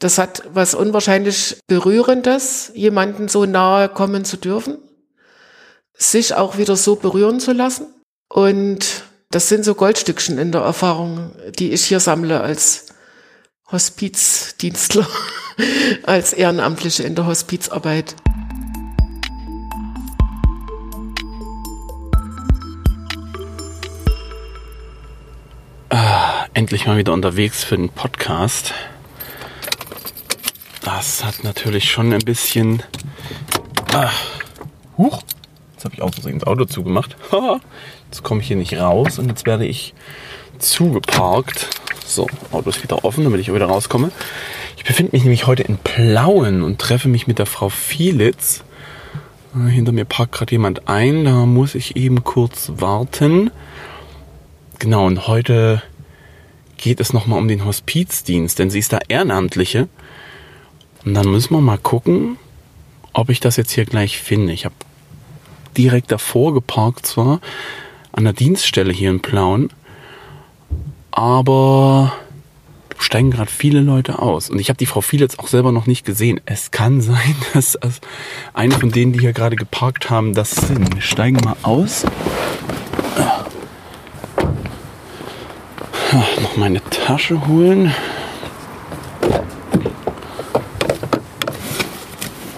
Das hat was unwahrscheinlich Berührendes, jemanden so nahe kommen zu dürfen, sich auch wieder so berühren zu lassen. Und das sind so Goldstückchen in der Erfahrung, die ich hier sammle als Hospizdienstler, als Ehrenamtliche in der Hospizarbeit. Ah, endlich mal wieder unterwegs für den Podcast. Das hat natürlich schon ein bisschen. Ah, huch, jetzt habe ich auch das Auto zugemacht. jetzt komme ich hier nicht raus und jetzt werde ich zugeparkt. So, Auto ist wieder offen, damit ich wieder rauskomme. Ich befinde mich nämlich heute in Plauen und treffe mich mit der Frau Fielitz. Ah, hinter mir parkt gerade jemand ein, da muss ich eben kurz warten. Genau, und heute geht es nochmal um den Hospizdienst, denn sie ist da Ehrenamtliche. Und dann müssen wir mal gucken, ob ich das jetzt hier gleich finde. Ich habe direkt davor geparkt zwar, an der Dienststelle hier in Plauen, aber steigen gerade viele Leute aus. Und ich habe die Frau viel jetzt auch selber noch nicht gesehen. Es kann sein, dass eine von denen, die hier gerade geparkt haben, das sind. Wir steigen mal aus. noch meine Tasche holen.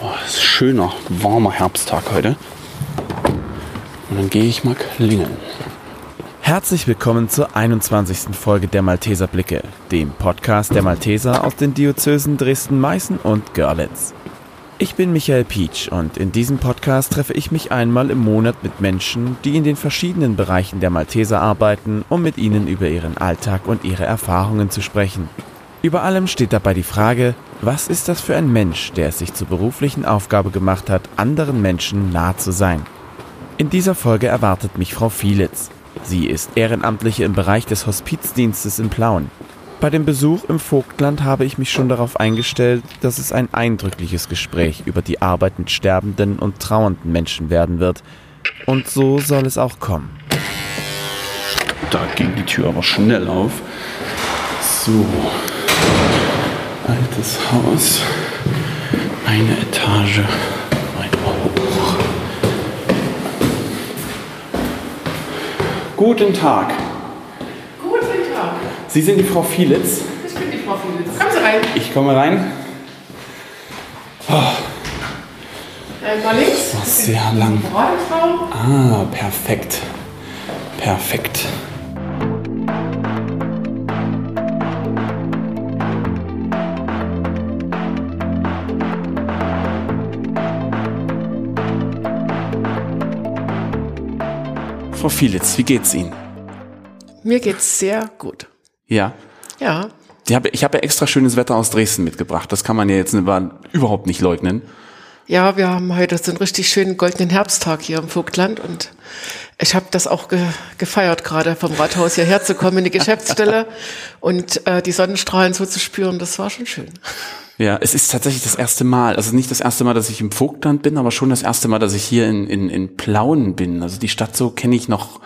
Oh, ist schöner, warmer Herbsttag heute. Und dann gehe ich mal klingeln. Herzlich willkommen zur 21. Folge der Malteser Blicke, dem Podcast der Malteser aus den Diözesen Dresden, Meißen und Görlitz. Ich bin Michael Pietsch und in diesem Podcast treffe ich mich einmal im Monat mit Menschen, die in den verschiedenen Bereichen der Malteser arbeiten, um mit ihnen über ihren Alltag und ihre Erfahrungen zu sprechen. Über allem steht dabei die Frage, was ist das für ein Mensch, der es sich zur beruflichen Aufgabe gemacht hat, anderen Menschen nah zu sein. In dieser Folge erwartet mich Frau Fielitz. Sie ist Ehrenamtliche im Bereich des Hospizdienstes in Plauen. Bei dem Besuch im Vogtland habe ich mich schon darauf eingestellt, dass es ein eindrückliches Gespräch über die Arbeit mit sterbenden und trauernden Menschen werden wird. Und so soll es auch kommen. Da ging die Tür aber schnell auf. So. Altes Haus. Eine Etage weiter hoch. Guten Tag. Sie sind die Frau Fielitz. Ich bin die Frau Fielitz. Kommen Sie rein. Ich komme rein. Oh. Mal links. Das ist sehr lang. Ah, perfekt. Perfekt. Frau Fielitz, wie geht's Ihnen? Mir geht's sehr gut. Ja. Ja. Ich habe, ich habe ja extra schönes Wetter aus Dresden mitgebracht. Das kann man ja jetzt überhaupt nicht leugnen. Ja, wir haben heute so einen richtig schönen goldenen Herbsttag hier im Vogtland und ich habe das auch ge gefeiert, gerade vom Rathaus hierher zu kommen in die Geschäftsstelle und äh, die Sonnenstrahlen so zu spüren. Das war schon schön. Ja, es ist tatsächlich das erste Mal, also nicht das erste Mal, dass ich im Vogtland bin, aber schon das erste Mal, dass ich hier in, in, in Plauen bin. Also die Stadt so kenne ich noch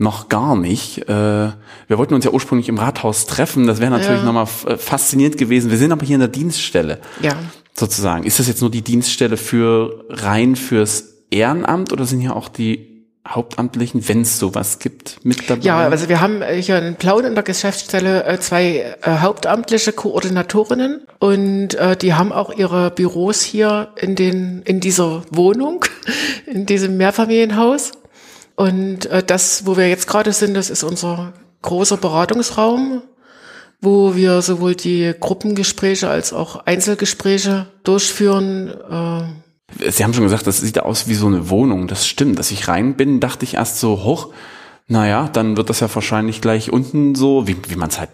noch gar nicht. Äh, wir wollten uns ja ursprünglich im Rathaus treffen. Das wäre natürlich ja. nochmal äh, faszinierend gewesen. Wir sind aber hier in der Dienststelle. Ja. Sozusagen. Ist das jetzt nur die Dienststelle für rein fürs Ehrenamt oder sind hier auch die Hauptamtlichen, wenn es sowas gibt, mit dabei? Ja, also wir haben hier in Plauen in der Geschäftsstelle äh, zwei hauptamtliche Koordinatorinnen und die haben auch ihre Büros hier in den in dieser Wohnung, in diesem Mehrfamilienhaus. Und äh, das, wo wir jetzt gerade sind, das ist unser großer Beratungsraum, wo wir sowohl die Gruppengespräche als auch Einzelgespräche durchführen. Sie haben schon gesagt, das sieht aus wie so eine Wohnung. Das stimmt. Dass ich rein bin, dachte ich erst so, hoch, naja, dann wird das ja wahrscheinlich gleich unten so, wie, wie man es halt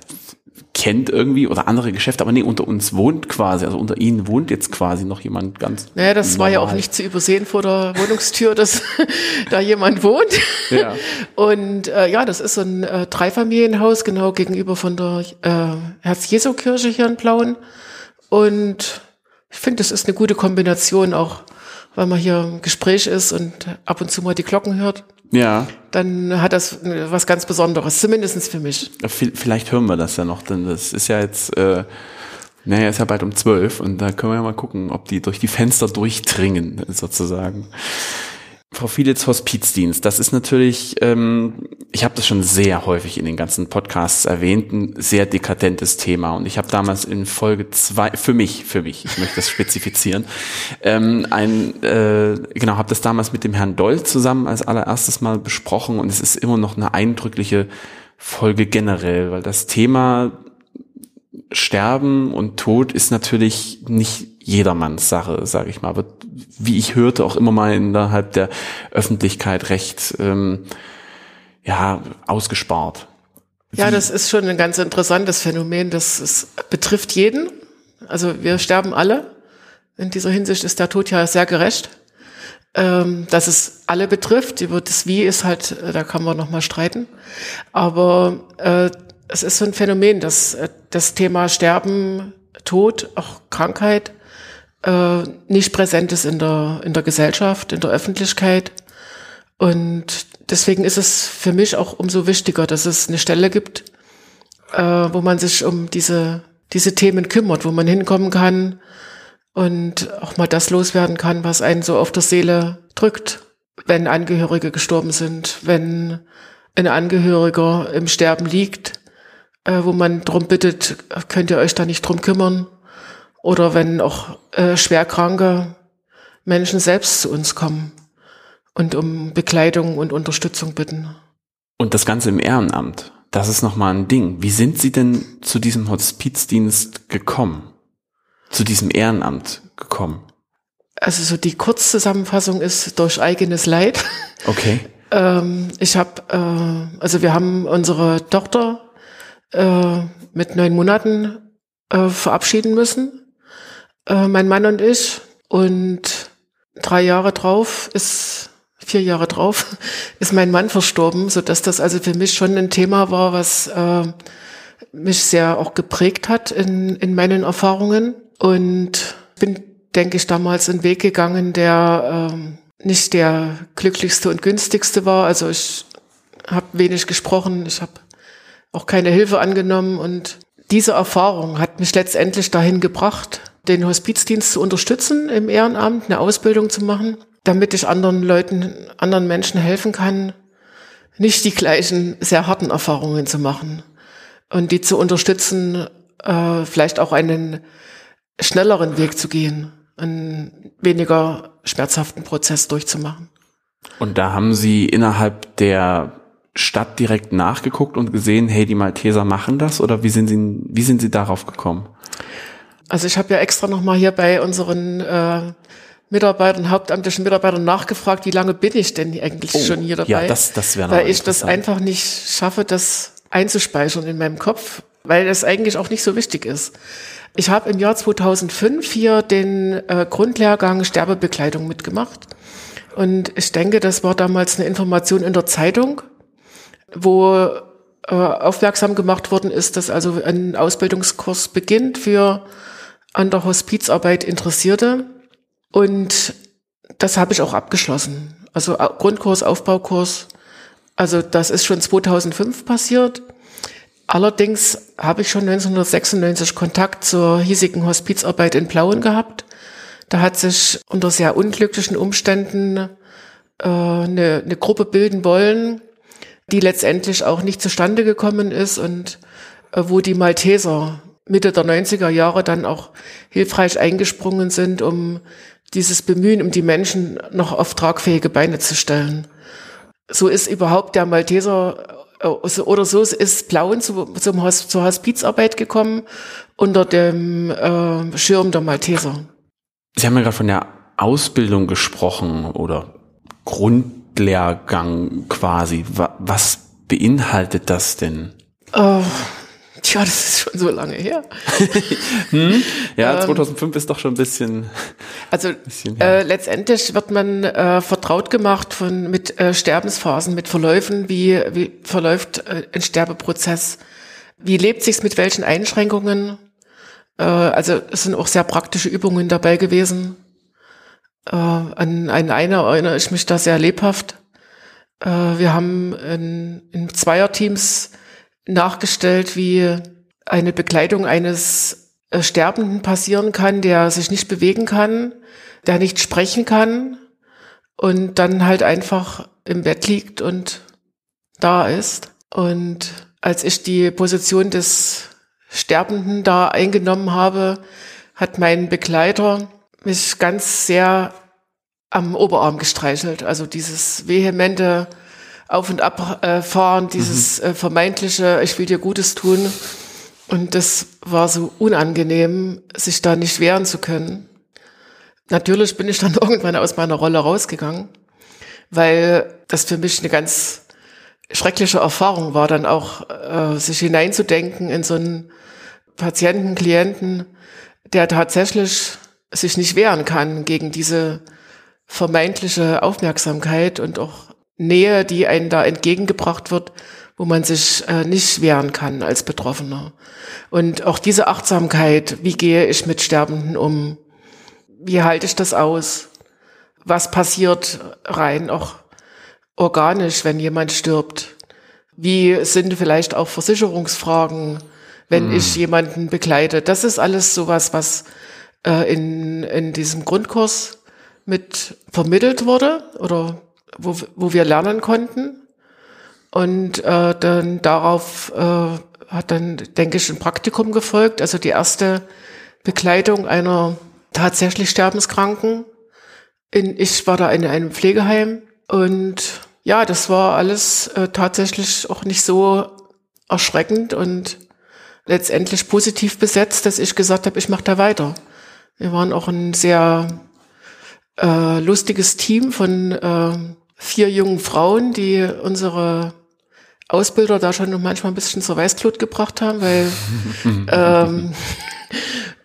kennt irgendwie oder andere Geschäfte, aber nee, unter uns wohnt quasi, also unter ihnen wohnt jetzt quasi noch jemand ganz. Naja, das normal. war ja auch nicht zu übersehen vor der Wohnungstür, dass da jemand wohnt. Ja. Und äh, ja, das ist so ein äh, Dreifamilienhaus, genau gegenüber von der äh, Herz-Jesu-Kirche hier in Plauen. Und ich finde, das ist eine gute Kombination auch, weil man hier im Gespräch ist und ab und zu mal die Glocken hört. Ja. Dann hat das was ganz Besonderes, zumindest für mich. Vielleicht hören wir das ja noch, denn das ist ja jetzt, äh, Naja, ist ja bald um zwölf und da können wir ja mal gucken, ob die durch die Fenster durchdringen, sozusagen. Frau Fielitz Hospizdienst, das ist natürlich, ähm, ich habe das schon sehr häufig in den ganzen Podcasts erwähnt, ein sehr dekadentes Thema. Und ich habe damals in Folge zwei, für mich, für mich, ich möchte das spezifizieren, ähm, ein, äh, genau, habe das damals mit dem Herrn Doll zusammen als allererstes mal besprochen und es ist immer noch eine eindrückliche Folge generell, weil das Thema Sterben und Tod ist natürlich nicht jedermanns Sache, sage ich mal. Wird, wie ich hörte, auch immer mal innerhalb der Öffentlichkeit recht ähm, ja ausgespart. Ja, das ist schon ein ganz interessantes Phänomen. Das ist, betrifft jeden. Also wir sterben alle. In dieser Hinsicht ist der Tod ja sehr gerecht. Ähm, dass es alle betrifft. Über das Wie ist halt, da kann man noch mal streiten. Aber äh, es ist so ein Phänomen, dass äh, das Thema Sterben, Tod, auch Krankheit äh, nicht präsent ist in der, in der Gesellschaft, in der Öffentlichkeit. Und deswegen ist es für mich auch umso wichtiger, dass es eine Stelle gibt, äh, wo man sich um diese, diese Themen kümmert, wo man hinkommen kann und auch mal das loswerden kann, was einen so auf der Seele drückt, wenn Angehörige gestorben sind, wenn ein Angehöriger im Sterben liegt äh, wo man drum bittet, könnt ihr euch da nicht drum kümmern? Oder wenn auch äh, schwerkranke Menschen selbst zu uns kommen und um Bekleidung und Unterstützung bitten. Und das Ganze im Ehrenamt, das ist nochmal ein Ding. Wie sind Sie denn zu diesem Hospizdienst gekommen? Zu diesem Ehrenamt gekommen? Also so die Kurzzusammenfassung ist durch eigenes Leid. Okay. ähm, ich habe, äh, also wir haben unsere Tochter äh, mit neun Monaten äh, verabschieden müssen, äh, mein Mann und ich. Und drei Jahre drauf ist, vier Jahre drauf, ist mein Mann verstorben, so dass das also für mich schon ein Thema war, was äh, mich sehr auch geprägt hat in, in meinen Erfahrungen. Und bin, denke ich, damals einen Weg gegangen, der äh, nicht der glücklichste und günstigste war. Also ich habe wenig gesprochen, ich habe auch keine Hilfe angenommen. Und diese Erfahrung hat mich letztendlich dahin gebracht, den Hospizdienst zu unterstützen im Ehrenamt, eine Ausbildung zu machen, damit ich anderen Leuten, anderen Menschen helfen kann, nicht die gleichen sehr harten Erfahrungen zu machen und die zu unterstützen, äh, vielleicht auch einen schnelleren Weg zu gehen, einen weniger schmerzhaften Prozess durchzumachen. Und da haben Sie innerhalb der Stadt direkt nachgeguckt und gesehen, hey, die Malteser machen das oder wie sind Sie, wie sind Sie darauf gekommen? Also ich habe ja extra nochmal hier bei unseren äh, Mitarbeitern, hauptamtlichen Mitarbeitern nachgefragt, wie lange bin ich denn eigentlich oh, schon hier dabei? Ja, das, das wäre Weil ich das einfach nicht schaffe, das einzuspeichern in meinem Kopf, weil das eigentlich auch nicht so wichtig ist. Ich habe im Jahr 2005 hier den äh, Grundlehrgang Sterbebekleidung mitgemacht. Und ich denke, das war damals eine Information in der Zeitung wo äh, aufmerksam gemacht worden ist, dass also ein Ausbildungskurs beginnt für an der Hospizarbeit Interessierte. Und das habe ich auch abgeschlossen. Also Grundkurs, Aufbaukurs. Also das ist schon 2005 passiert. Allerdings habe ich schon 1996 Kontakt zur hiesigen Hospizarbeit in Plauen gehabt. Da hat sich unter sehr unglücklichen Umständen äh, eine, eine Gruppe bilden wollen, die letztendlich auch nicht zustande gekommen ist und äh, wo die Malteser Mitte der 90er Jahre dann auch hilfreich eingesprungen sind, um dieses Bemühen, um die Menschen noch auf tragfähige Beine zu stellen. So ist überhaupt der Malteser äh, oder so ist Plauen zu, zum, zur Hospizarbeit gekommen unter dem äh, Schirm der Malteser. Sie haben ja gerade von der Ausbildung gesprochen oder Grund Grundlehrgang quasi. Was beinhaltet das denn? Oh, tja, das ist schon so lange her. hm? Ja, 2005 ähm, ist doch schon ein bisschen. Also bisschen äh, letztendlich wird man äh, vertraut gemacht von mit äh, Sterbensphasen, mit Verläufen, wie wie verläuft äh, ein Sterbeprozess, wie lebt sich's mit welchen Einschränkungen. Äh, also es sind auch sehr praktische Übungen dabei gewesen. Äh, an, an eine erinnere ich mich da sehr lebhaft. Äh, wir haben in, in Zweierteams nachgestellt, wie eine Bekleidung eines äh, Sterbenden passieren kann, der sich nicht bewegen kann, der nicht sprechen kann und dann halt einfach im Bett liegt und da ist. Und als ich die Position des Sterbenden da eingenommen habe, hat mein Begleiter mich ganz sehr am Oberarm gestreichelt. Also dieses vehemente Auf- und Abfahren, dieses mhm. vermeintliche, ich will dir Gutes tun. Und das war so unangenehm, sich da nicht wehren zu können. Natürlich bin ich dann irgendwann aus meiner Rolle rausgegangen, weil das für mich eine ganz schreckliche Erfahrung war, dann auch äh, sich hineinzudenken in so einen Patienten, Klienten, der tatsächlich sich nicht wehren kann gegen diese vermeintliche Aufmerksamkeit und auch Nähe, die einem da entgegengebracht wird, wo man sich äh, nicht wehren kann als Betroffener. Und auch diese Achtsamkeit, wie gehe ich mit Sterbenden um? Wie halte ich das aus? Was passiert rein auch organisch, wenn jemand stirbt? Wie sind vielleicht auch Versicherungsfragen, wenn mm. ich jemanden begleite? Das ist alles sowas, was äh, in, in diesem Grundkurs mit vermittelt wurde oder wo, wo wir lernen konnten. Und äh, dann darauf äh, hat dann, denke ich, ein Praktikum gefolgt, also die erste Begleitung einer tatsächlich Sterbenskranken. In, ich war da in einem Pflegeheim und ja, das war alles äh, tatsächlich auch nicht so erschreckend und letztendlich positiv besetzt, dass ich gesagt habe, ich mache da weiter. Wir waren auch ein sehr äh, lustiges Team von äh, vier jungen Frauen, die unsere Ausbilder da schon manchmal ein bisschen zur Weißglut gebracht haben, weil ähm,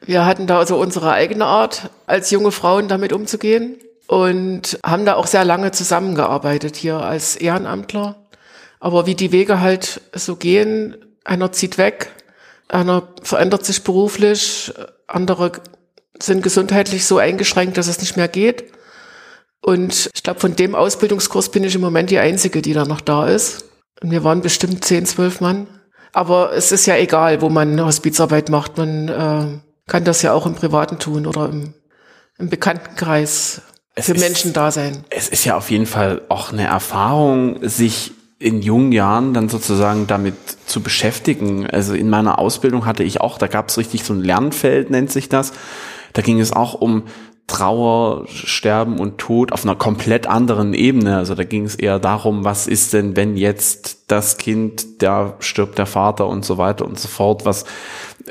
wir hatten da also unsere eigene Art, als junge Frauen damit umzugehen und haben da auch sehr lange zusammengearbeitet hier als Ehrenamtler. Aber wie die Wege halt so gehen, einer zieht weg, einer verändert sich beruflich, andere sind gesundheitlich so eingeschränkt, dass es nicht mehr geht. Und ich glaube, von dem Ausbildungskurs bin ich im Moment die Einzige, die da noch da ist. Und wir waren bestimmt zehn, zwölf Mann. Aber es ist ja egal, wo man Hospizarbeit macht. Man äh, kann das ja auch im Privaten tun oder im, im Bekanntenkreis es für ist, Menschen da sein. Es ist ja auf jeden Fall auch eine Erfahrung, sich in jungen Jahren dann sozusagen damit zu beschäftigen. Also in meiner Ausbildung hatte ich auch, da gab es richtig so ein Lernfeld, nennt sich das. Da ging es auch um Trauer, Sterben und Tod auf einer komplett anderen Ebene. Also da ging es eher darum, was ist denn, wenn jetzt das Kind, da stirbt der Vater und so weiter und so fort, was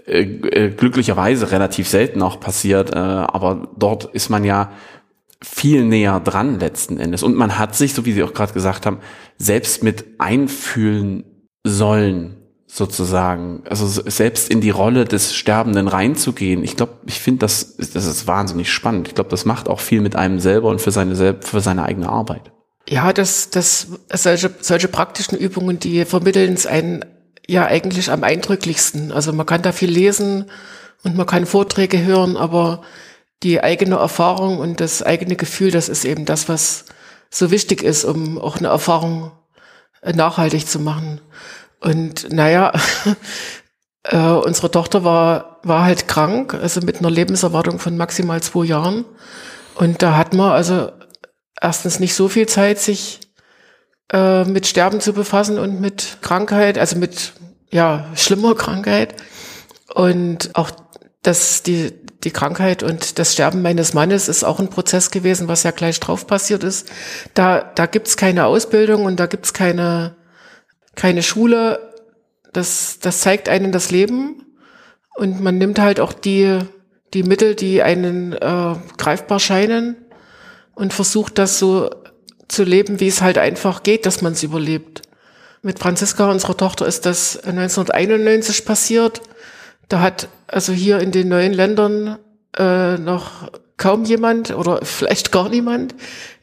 äh, äh, glücklicherweise relativ selten auch passiert. Äh, aber dort ist man ja viel näher dran letzten Endes. Und man hat sich, so wie Sie auch gerade gesagt haben, selbst mit einfühlen sollen sozusagen, also selbst in die Rolle des Sterbenden reinzugehen. Ich glaube, ich finde das, das ist wahnsinnig spannend. Ich glaube, das macht auch viel mit einem selber und für seine, für seine eigene Arbeit. Ja, das, das, solche, solche praktischen Übungen, die vermitteln es einen ja eigentlich am eindrücklichsten. Also man kann da viel lesen und man kann Vorträge hören, aber die eigene Erfahrung und das eigene Gefühl, das ist eben das, was so wichtig ist, um auch eine Erfahrung nachhaltig zu machen. Und naja, äh, unsere Tochter war, war halt krank, also mit einer Lebenserwartung von maximal zwei Jahren. Und da hat man also erstens nicht so viel Zeit, sich äh, mit Sterben zu befassen und mit Krankheit, also mit ja schlimmer Krankheit. Und auch das, die, die Krankheit und das Sterben meines Mannes ist auch ein Prozess gewesen, was ja gleich drauf passiert ist. Da, da gibt's keine Ausbildung und da gibt's keine keine Schule. Das, das zeigt einen das Leben und man nimmt halt auch die, die Mittel, die einen äh, greifbar scheinen und versucht das so zu leben, wie es halt einfach geht, dass man es überlebt. Mit Franziska, unserer Tochter, ist das 1991 passiert. Da hat also hier in den neuen Ländern äh, noch kaum jemand oder vielleicht gar niemand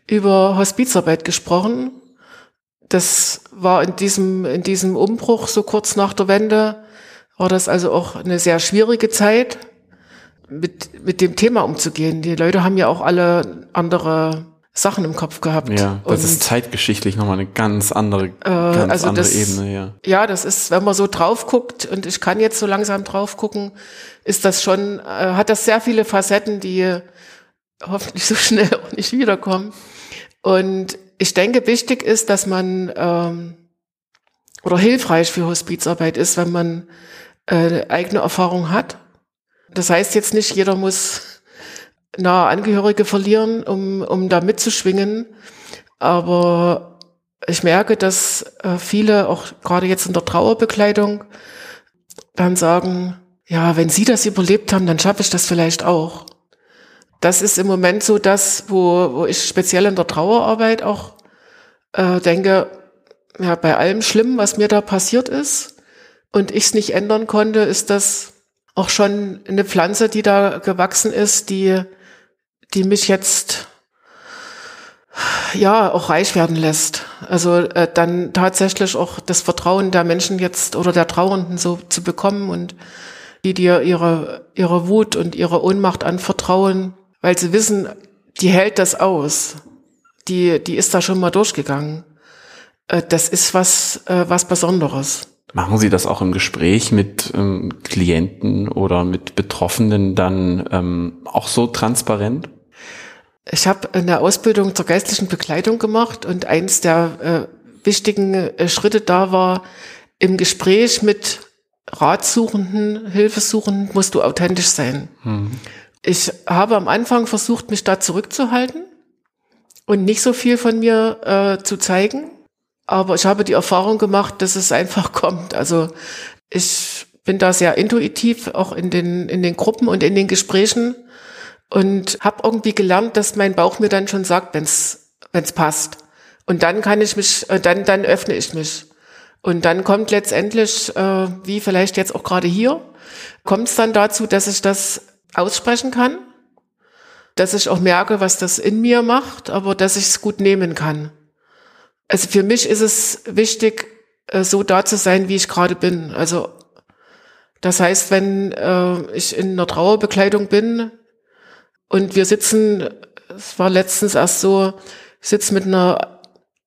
über Hospizarbeit gesprochen das war in diesem, in diesem Umbruch so kurz nach der Wende, war das also auch eine sehr schwierige Zeit, mit, mit dem Thema umzugehen. Die Leute haben ja auch alle andere Sachen im Kopf gehabt. Ja, das Und, ist zeitgeschichtlich nochmal eine ganz andere, ganz also andere das- Ebene, ja. Ja, das ist, wenn man so drauf guckt, und ich kann jetzt so langsam drauf gucken, ist das schon, äh, hat das sehr viele Facetten, die hoffentlich so schnell auch nicht wiederkommen. Und ich denke, wichtig ist, dass man, ähm, oder hilfreich für Hospizarbeit ist, wenn man äh, eigene Erfahrung hat. Das heißt jetzt nicht, jeder muss nahe Angehörige verlieren, um, um da mitzuschwingen. Aber ich merke, dass äh, viele, auch gerade jetzt in der Trauerbekleidung, dann sagen, ja, wenn Sie das überlebt haben, dann schaffe ich das vielleicht auch. Das ist im Moment so das, wo, wo ich speziell in der Trauerarbeit auch äh, denke, ja, bei allem Schlimmen, was mir da passiert ist und ich es nicht ändern konnte, ist das auch schon eine Pflanze, die da gewachsen ist, die, die mich jetzt ja auch reich werden lässt. Also äh, dann tatsächlich auch das Vertrauen der Menschen jetzt oder der Trauernden so zu bekommen und die dir ihre, ihre Wut und ihre Ohnmacht anvertrauen, weil sie wissen, die hält das aus. Die, die ist da schon mal durchgegangen. Äh, das ist was, äh, was Besonderes. Machen Sie das auch im Gespräch mit ähm, Klienten oder mit Betroffenen dann ähm, auch so transparent? Ich habe eine Ausbildung zur geistlichen Begleitung gemacht und eins der äh, wichtigen äh, Schritte da war, im Gespräch mit Ratsuchenden, Hilfesuchenden musst du authentisch sein. Ich habe am Anfang versucht, mich da zurückzuhalten und nicht so viel von mir äh, zu zeigen. Aber ich habe die Erfahrung gemacht, dass es einfach kommt. Also ich bin da sehr intuitiv, auch in den, in den Gruppen und in den Gesprächen und habe irgendwie gelernt, dass mein Bauch mir dann schon sagt, wenn's wenn's passt. Und dann kann ich mich, äh, dann dann öffne ich mich. Und dann kommt letztendlich, äh, wie vielleicht jetzt auch gerade hier, kommt es dann dazu, dass ich das aussprechen kann, dass ich auch merke, was das in mir macht, aber dass ich es gut nehmen kann. Also für mich ist es wichtig, äh, so da zu sein, wie ich gerade bin. Also das heißt, wenn äh, ich in einer Trauerbekleidung bin und wir sitzen, es war letztens erst so, ich sitze mit einer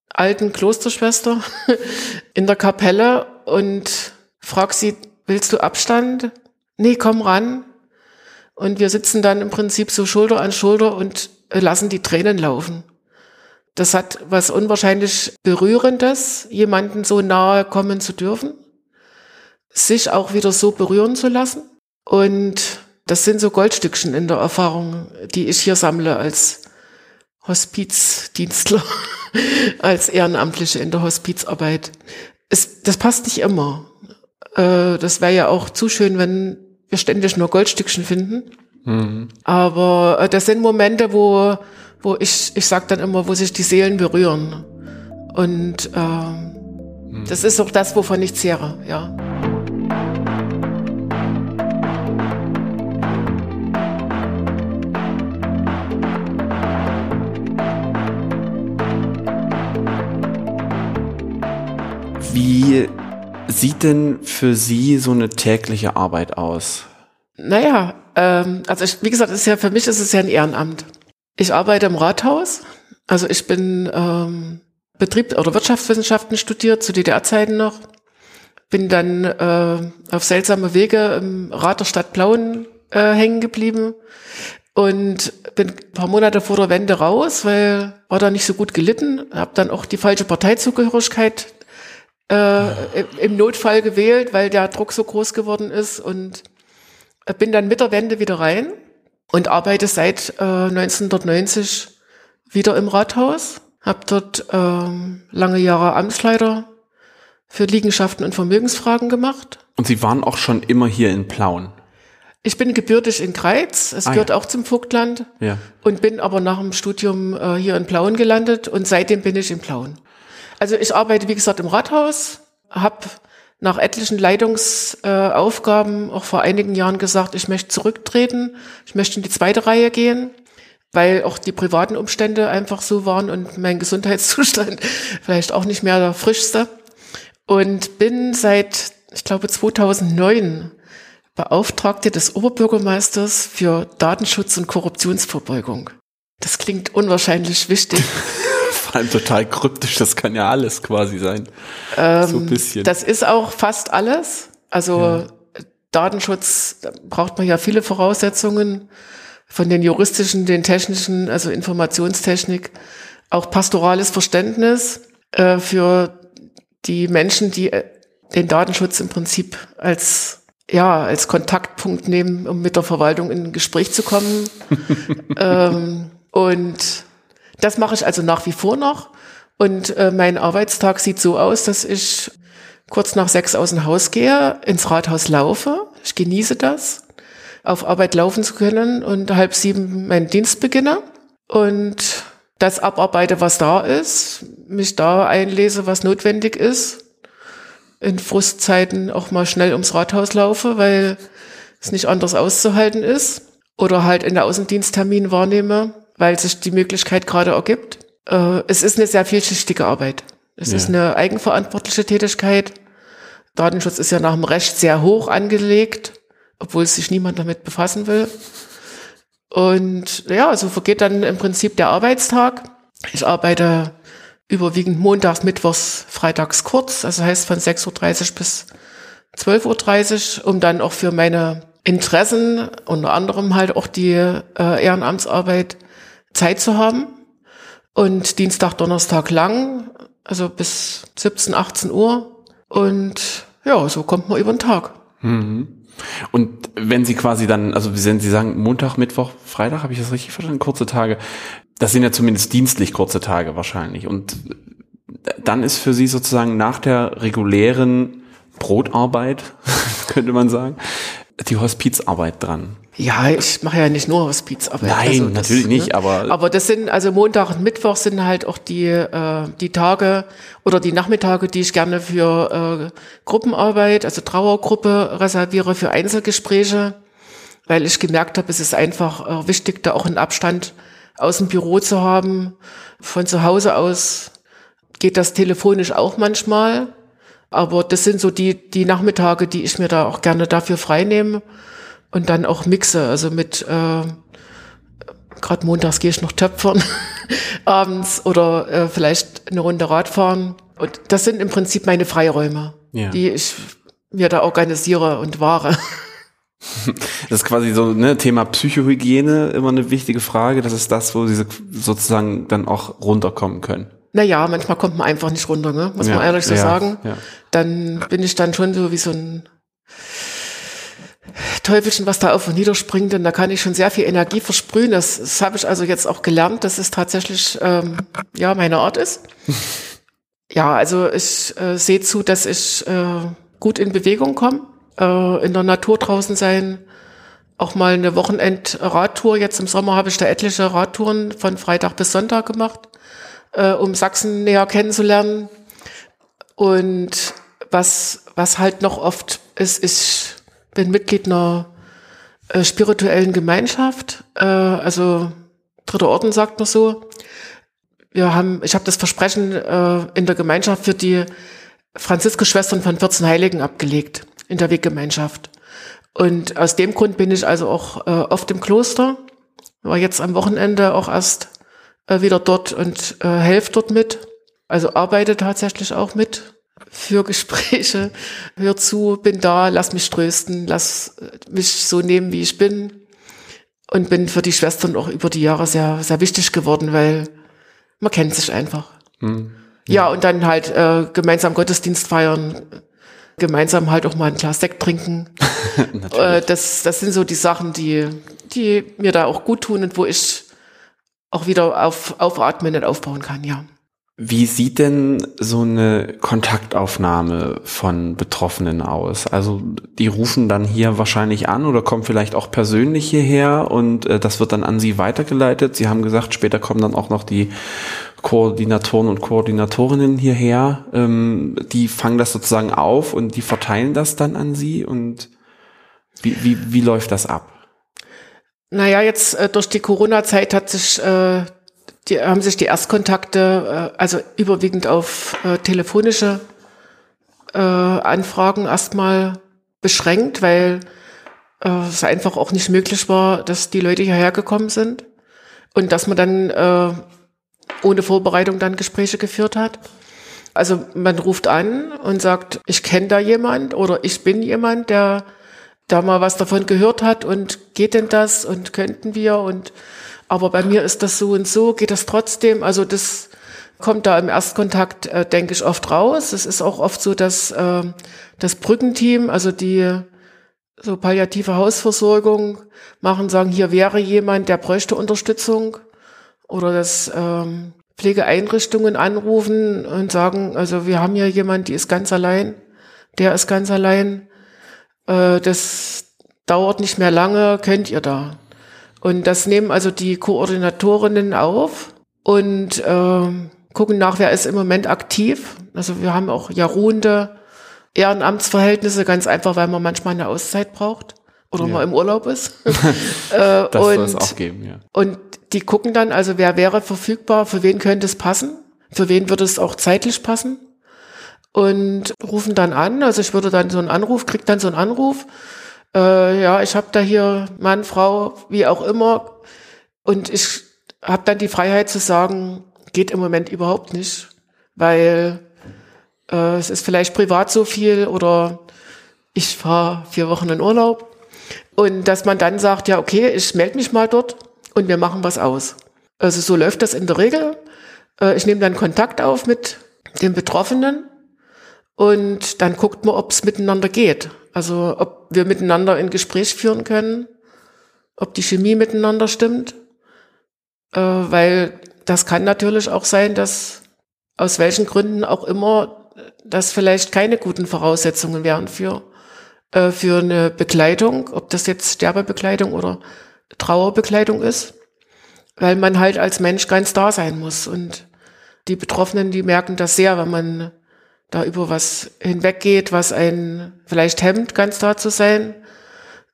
alten Klosterschwester in der Kapelle und frag sie, willst du Abstand? Nee, komm ran. Und wir sitzen dann im Prinzip so Schulter an Schulter und äh, lassen die Tränen laufen. Das hat was unwahrscheinlich Berührendes, jemanden so nahe kommen zu dürfen, sich auch wieder so berühren zu lassen. Und das sind so Goldstückchen in der Erfahrung, die ich hier sammle als Hospizdienstler, als Ehrenamtliche in der Hospizarbeit. Es, das passt nicht immer. Äh, das wäre ja auch zu schön, wenn wir ständig nur Goldstückchen finden. Aber äh, das sind Momente, wo, wo ich, ich sag dann immer, wo sich die Seelen berühren. Und ähm, das ist auch das, wovon ich zehre, ja. Wie sieht denn für Sie so eine tägliche Arbeit aus? Naja, ähm, also ich, wie gesagt, ist ja für mich ist es ja ein Ehrenamt. Ich arbeite im Rathaus, also ich bin ähm, Betrieb oder Wirtschaftswissenschaften studiert zu DDR-Zeiten noch, bin dann äh, auf seltsame Wege im Rat der Stadt Plauen äh, hängen geblieben und bin ein paar Monate vor der Wende raus, weil war da nicht so gut gelitten, habe dann auch die falsche Parteizugehörigkeit äh, im Notfall gewählt, weil der Druck so groß geworden ist und bin dann mit der Wende wieder rein und arbeite seit äh, 1990 wieder im Rathaus. Habe dort ähm, lange Jahre Amtsleiter für Liegenschaften und Vermögensfragen gemacht. Und Sie waren auch schon immer hier in Plauen. Ich bin gebürtig in Greiz, es Ah, gehört ja. auch zum Vogtland Ja. und bin aber nach dem Studium äh, hier in Plauen gelandet und seitdem bin ich in Plauen. Also ich arbeite, wie gesagt, im Rathaus, habe nach etlichen Leitungsaufgaben äh, auch vor einigen Jahren gesagt, ich möchte zurücktreten, ich möchte in die zweite Reihe gehen, weil auch die privaten Umstände einfach so waren und mein Gesundheitszustand vielleicht auch nicht mehr der frischste. Und bin seit, ich glaube, 2009 Beauftragte des Oberbürgermeisters für Datenschutz und Korruptionsverbeugung. Das klingt unwahrscheinlich wichtig. Vor allem total kryptisch, das kann ja alles quasi sein. Ähm, so ein bisschen. Das ist auch fast alles. Also ja. Datenschutz, da braucht man ja viele Voraussetzungen von den juristischen, den technischen, also Informationstechnik, auch pastorales Verständnis äh, für die Menschen, die äh, den Datenschutz im Prinzip als ja als Kontaktpunkt nehmen, um mit der Verwaltung in ein Gespräch zu kommen. ähm, und das mache ich also nach wie vor noch. Und äh, mein Arbeitstag sieht so aus, dass ich kurz nach sechs aus dem Haus gehe, ins Rathaus laufe. Ich genieße das, auf Arbeit laufen zu können und halb sieben meinen Dienst beginne und das abarbeite, was da ist, mich da einlese, was notwendig ist, in Frustzeiten auch mal schnell ums Rathaus laufe, weil es nicht anders auszuhalten ist oder halt in der Außendiensttermin wahrnehme, weil sich die Möglichkeit gerade ergibt. Äh, es ist eine sehr vielschichtige Arbeit. Es ja. ist eine eigenverantwortliche Tätigkeit. Datenschutz ist ja nach dem Recht sehr hoch angelegt, obwohl sich niemand damit befassen will. Und ja, so vergeht dann im Prinzip der Arbeitstag. Ich arbeite überwiegend montags, mittwochs, freitags kurz, also heißt von 6.30 Uhr bis 12.30 Uhr, um dann auch für meine Interessen, unter anderem halt auch die äh, Ehrenamtsarbeit, Zeit zu haben. Und Dienstag, Donnerstag lang, also bis 17, 18 Uhr. Und ja, so kommt man über den Tag. Mhm. Und wenn Sie quasi dann, also wenn Sie sagen Montag, Mittwoch, Freitag, habe ich das richtig verstanden, kurze Tage, das sind ja zumindest dienstlich kurze Tage wahrscheinlich. Und dann ist für Sie sozusagen nach der regulären Brotarbeit, könnte man sagen, die Hospizarbeit dran. Ja, ich mache ja nicht nur Hospizarbeit. Nein, also das, natürlich nicht, ne? aber. Aber das sind, also Montag und Mittwoch sind halt auch die, äh, die Tage oder die Nachmittage, die ich gerne für äh, Gruppenarbeit, also Trauergruppe reserviere für Einzelgespräche, weil ich gemerkt habe, es ist einfach äh, wichtig, da auch einen Abstand aus dem Büro zu haben. Von zu Hause aus geht das telefonisch auch manchmal. Aber das sind so die, die Nachmittage, die ich mir da auch gerne dafür freinehme und dann auch mixe, also mit äh, gerade montags gehe ich noch töpfern abends oder äh, vielleicht eine Runde Radfahren. Und das sind im Prinzip meine Freiräume, ja. die ich mir da organisiere und wahre. Das ist quasi so ne Thema Psychohygiene immer eine wichtige Frage. Das ist das, wo sie sozusagen dann auch runterkommen können. Naja, manchmal kommt man einfach nicht runter, ne? muss ja, man ehrlich so ja, sagen. Ja. Dann bin ich dann schon so wie so ein Teufelchen, was da auf und nieder springt, und da kann ich schon sehr viel Energie versprühen. Das, das habe ich also jetzt auch gelernt, dass es tatsächlich ähm, ja meine Art ist. ja, also ich äh, sehe zu, dass ich äh, gut in Bewegung komme, äh, in der Natur draußen sein, auch mal eine Wochenend-Radtour. Jetzt im Sommer habe ich da etliche Radtouren von Freitag bis Sonntag gemacht, äh, um Sachsen näher kennenzulernen. Und was, was halt noch oft ist, ist bin Mitglied einer äh, spirituellen Gemeinschaft, äh, also Dritter Orden sagt man so. Wir haben, ich habe das Versprechen äh, in der Gemeinschaft für die Franziskus-Schwestern von 14 Heiligen abgelegt, in der Weggemeinschaft. Und aus dem Grund bin ich also auch äh, oft im Kloster, war jetzt am Wochenende auch erst äh, wieder dort und äh, helfe dort mit, also arbeite tatsächlich auch mit für Gespräche. Hör zu, bin da, lass mich trösten, lass mich so nehmen, wie ich bin. Und bin für die Schwestern auch über die Jahre sehr, sehr wichtig geworden, weil man kennt sich einfach. Hm. Ja. ja, und dann halt äh, gemeinsam Gottesdienst feiern, gemeinsam halt auch mal ein Glas Sekt trinken. äh, das, das sind so die Sachen, die, die mir da auch gut tun und wo ich auch wieder auf, aufatmen und aufbauen kann, ja. Wie sieht denn so eine Kontaktaufnahme von Betroffenen aus? Also die rufen dann hier wahrscheinlich an oder kommen vielleicht auch persönlich hierher und äh, das wird dann an Sie weitergeleitet. Sie haben gesagt, später kommen dann auch noch die Koordinatoren und Koordinatorinnen hierher. Ähm, die fangen das sozusagen auf und die verteilen das dann an Sie und wie, wie, wie läuft das ab? Naja, jetzt äh, durch die Corona-Zeit hat sich äh, die haben sich die Erstkontakte, äh, also überwiegend auf äh, telefonische äh, Anfragen erstmal beschränkt, weil äh, es einfach auch nicht möglich war, dass die Leute hierher gekommen sind. Und dass man dann ohne Vorbereitung dann Gespräche geführt hat. Also man ruft an und sagt, ich kenne da jemand oder ich bin jemand, der da mal was davon gehört hat und geht denn das und könnten wir und aber bei mir ist das so und so, geht das trotzdem? Also das kommt da im Erstkontakt, äh, denke ich, oft raus. Es ist auch oft so, dass äh, das Brückenteam, also die so palliative Hausversorgung machen, sagen, hier wäre jemand, der bräuchte Unterstützung oder dass ähm, Pflegeeinrichtungen anrufen und sagen, also wir haben hier jemand, die ist ganz allein, der ist ganz allein, äh, das dauert nicht mehr lange, könnt ihr da. Und das nehmen also die Koordinatorinnen auf und äh, gucken nach, wer ist im Moment aktiv. Also wir haben auch ja ruhende Ehrenamtsverhältnisse, ganz einfach, weil man manchmal eine Auszeit braucht oder ja. mal im Urlaub ist. äh, das soll es auch geben, ja. Und die gucken dann, also wer wäre verfügbar, für wen könnte es passen, für wen würde es auch zeitlich passen und rufen dann an. Also ich würde dann so einen Anruf, krieg dann so einen Anruf. Äh, ja, ich habe da hier Mann, Frau, wie auch immer. Und ich habe dann die Freiheit zu sagen, geht im Moment überhaupt nicht, weil äh, es ist vielleicht privat so viel oder ich fahre vier Wochen in Urlaub. Und dass man dann sagt, ja, okay, ich melde mich mal dort und wir machen was aus. Also so läuft das in der Regel. Äh, ich nehme dann Kontakt auf mit dem Betroffenen und dann guckt man, ob es miteinander geht. Also ob wir miteinander ein Gespräch führen können, ob die Chemie miteinander stimmt. Äh, weil das kann natürlich auch sein, dass aus welchen Gründen auch immer das vielleicht keine guten Voraussetzungen wären für, äh, für eine Bekleidung, ob das jetzt Sterbebekleidung oder Trauerbekleidung ist, weil man halt als Mensch ganz da sein muss. Und die Betroffenen, die merken das sehr, wenn man da über was hinweggeht, was einen vielleicht hemmt, ganz da zu sein.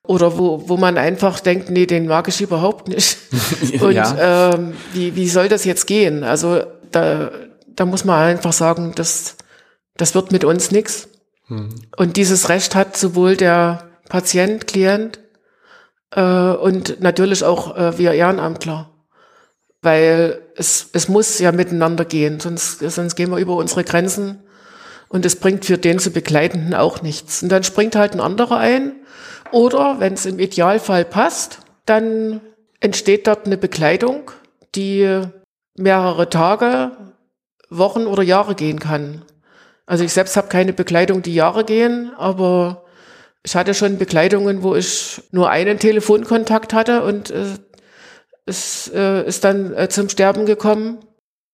Oder wo, wo man einfach denkt, nee, den mag ich überhaupt nicht. Und ja. ähm, wie, wie soll das jetzt gehen? Also da, da muss man einfach sagen, das, das wird mit uns nichts. Hm. Und dieses Recht hat sowohl der Patient, Klient äh, und natürlich auch äh, wir Ehrenamtler. Weil es, es muss ja miteinander gehen, sonst, sonst gehen wir über unsere Grenzen und es bringt für den zu Begleitenden auch nichts. Und dann springt halt ein anderer ein. Oder wenn es im Idealfall passt, dann entsteht dort eine Bekleidung, die mehrere Tage, Wochen oder Jahre gehen kann. Also ich selbst habe keine Bekleidung, die Jahre gehen, aber ich hatte schon Bekleidungen, wo ich nur einen Telefonkontakt hatte und äh, es äh, ist dann äh, zum Sterben gekommen.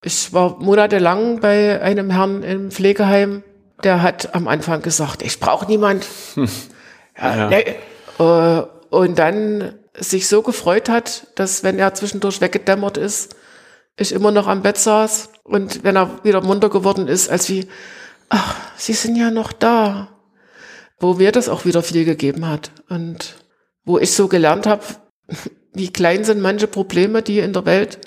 Ich war monatelang bei einem Herrn im Pflegeheim, der hat am Anfang gesagt, ich brauche niemand. ja, ja. Äh, und dann sich so gefreut hat, dass wenn er zwischendurch weggedämmert ist, ich immer noch am Bett saß und wenn er wieder munter geworden ist, als wie, ach, Sie sind ja noch da. Wo mir das auch wieder viel gegeben hat und wo ich so gelernt habe, wie klein sind manche Probleme, die in der Welt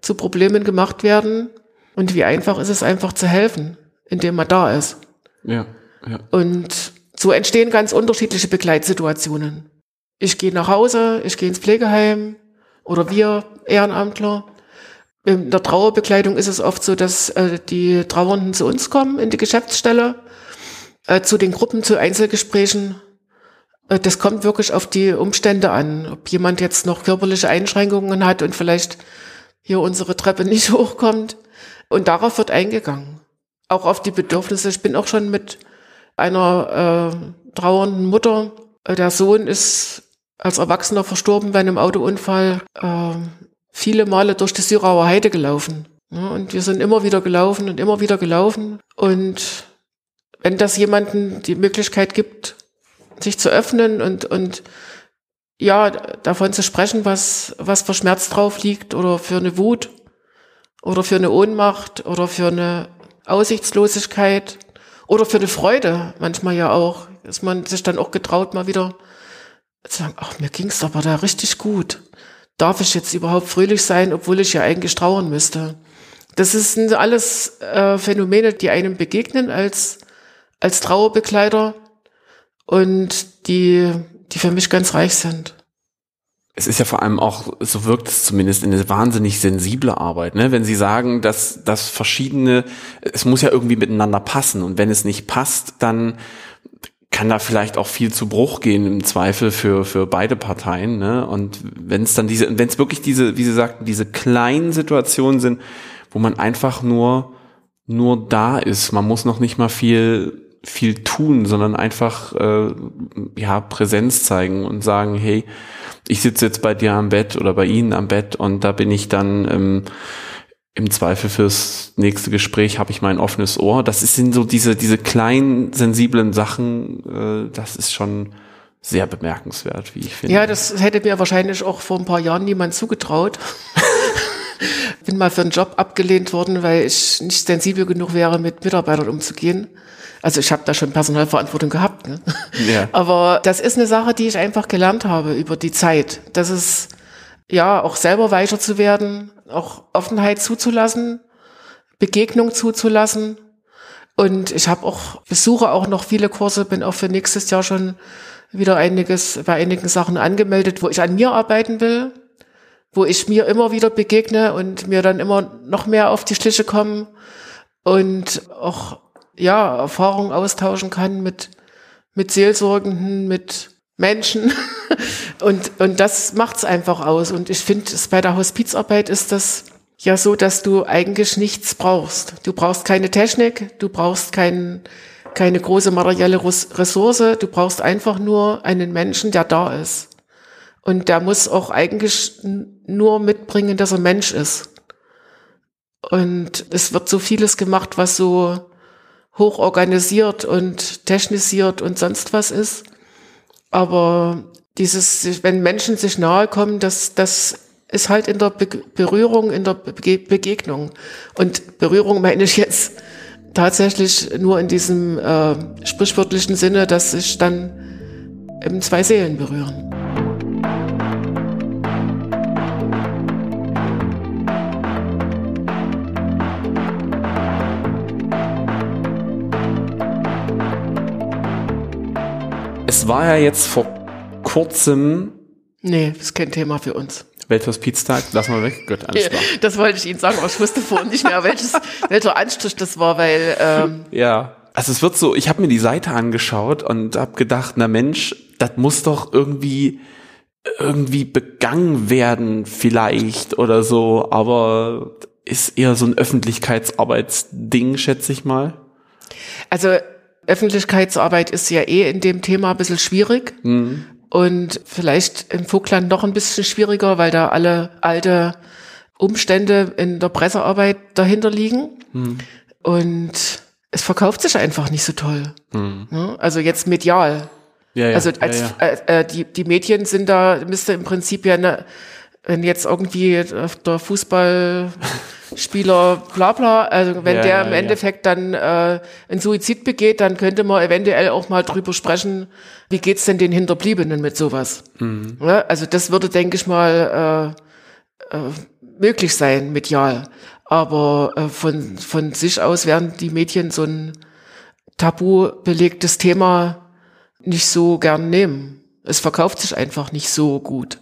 zu Problemen gemacht werden und wie einfach ist es einfach zu helfen, indem man da ist. Ja, ja. Und so entstehen ganz unterschiedliche Begleitsituationen. Ich gehe nach Hause, ich gehe ins Pflegeheim oder wir Ehrenamtler. In der Trauerbekleidung ist es oft so, dass äh, die Trauernden zu uns kommen in die Geschäftsstelle, äh, zu den Gruppen, zu Einzelgesprächen. Äh, das kommt wirklich auf die Umstände an. Ob jemand jetzt noch körperliche Einschränkungen hat und vielleicht hier unsere Treppe nicht hochkommt. Und darauf wird eingegangen. Auch auf die Bedürfnisse. Ich bin auch schon mit einer äh, trauernden Mutter. Der Sohn ist als Erwachsener verstorben bei einem Autounfall. Äh, viele Male durch die Syrauer Heide gelaufen. Ja, und wir sind immer wieder gelaufen und immer wieder gelaufen. Und wenn das jemanden die Möglichkeit gibt, sich zu öffnen und, und ja, davon zu sprechen, was, was für Schmerz drauf liegt oder für eine Wut oder für eine Ohnmacht oder für eine Aussichtslosigkeit oder für eine Freude manchmal ja auch, dass man sich dann auch getraut, mal wieder zu sagen, ach, mir ging's aber da richtig gut. Darf ich jetzt überhaupt fröhlich sein, obwohl ich ja eigentlich trauern müsste? Das sind alles äh, Phänomene, die einem begegnen als, als Trauerbegleiter und die die für mich ganz reich sind. es ist ja vor allem auch, so wirkt es zumindest, eine wahnsinnig sensible Arbeit. Ne? Wenn Sie sagen, dass, dass verschiedene, es muss ja irgendwie miteinander passen und wenn es nicht passt, dann kann da vielleicht auch viel zu Bruch gehen im Zweifel für für beide Parteien. Ne? Und wenn es dann diese, wenn es wirklich diese, wie Sie sagten, diese kleinen Situationen sind, wo man einfach nur nur da ist, man muss noch nicht mal viel viel tun, sondern einfach äh, ja Präsenz zeigen und sagen, hey, ich sitze jetzt bei dir am Bett oder bei Ihnen am Bett und da bin ich dann ähm, im Zweifel fürs nächste Gespräch habe ich mein offenes Ohr. Das sind so diese diese kleinen sensiblen Sachen. Äh, das ist schon sehr bemerkenswert, wie ich finde. Ja, das hätte mir wahrscheinlich auch vor ein paar Jahren niemand zugetraut. Bin mal für einen Job abgelehnt worden, weil ich nicht sensibel genug wäre, mit Mitarbeitern umzugehen. Also ich habe da schon Personalverantwortung gehabt. Ne? Ja. Aber das ist eine Sache, die ich einfach gelernt habe über die Zeit. Das ist ja auch selber weicher zu werden, auch Offenheit zuzulassen, Begegnung zuzulassen. Und ich habe auch besuche auch noch viele Kurse, bin auch für nächstes Jahr schon wieder einiges bei einigen Sachen angemeldet, wo ich an mir arbeiten will, wo ich mir immer wieder begegne und mir dann immer noch mehr auf die Schliche kommen und auch ja, Erfahrungen austauschen kann mit, mit Seelsorgenden, mit Menschen. und, und das macht's einfach aus. Und ich finde, bei der Hospizarbeit ist das ja so, dass du eigentlich nichts brauchst. Du brauchst keine Technik, du brauchst kein, keine große materielle Ressource, du brauchst einfach nur einen Menschen, der da ist. Und der muss auch eigentlich nur mitbringen, dass er Mensch ist. Und es wird so vieles gemacht, was so hoch organisiert und technisiert und sonst was ist. Aber dieses, wenn Menschen sich nahe kommen, das, das ist halt in der Be Berührung, in der Be Begegnung. Und Berührung meine ich jetzt tatsächlich nur in diesem äh, sprichwörtlichen Sinne, dass sich dann eben zwei Seelen berühren. Es war ja jetzt vor kurzem. Nee, ist kein Thema für uns. Welthospiztag, lassen wir weg. Gut, alles klar. Das wollte ich Ihnen sagen, aber ich wusste vorhin nicht mehr, welches, welcher Anstrich das war, weil. Ähm ja, also es wird so. Ich habe mir die Seite angeschaut und habe gedacht, na Mensch, das muss doch irgendwie irgendwie begangen werden, vielleicht oder so. Aber ist eher so ein Öffentlichkeitsarbeitsding, schätze ich mal. Also Öffentlichkeitsarbeit ist ja eh in dem Thema ein bisschen schwierig. Mhm. Und vielleicht im Vogtland noch ein bisschen schwieriger, weil da alle alte Umstände in der Pressearbeit dahinter liegen. Mhm. Und es verkauft sich einfach nicht so toll. Mhm. Also jetzt medial. Ja, ja, also als ja, äh, äh, die, die Medien sind da, müsste im Prinzip ja eine, wenn jetzt irgendwie der Fußball Spieler, bla bla. Also wenn ja, der im ja, Endeffekt ja. dann äh, einen Suizid begeht, dann könnte man eventuell auch mal drüber sprechen, wie geht's denn den Hinterbliebenen mit sowas? Mhm. Ja, also das würde, denke ich mal, äh, äh, möglich sein, medial. Aber äh, von, von sich aus werden die Medien so ein tabu belegtes Thema nicht so gern nehmen. Es verkauft sich einfach nicht so gut.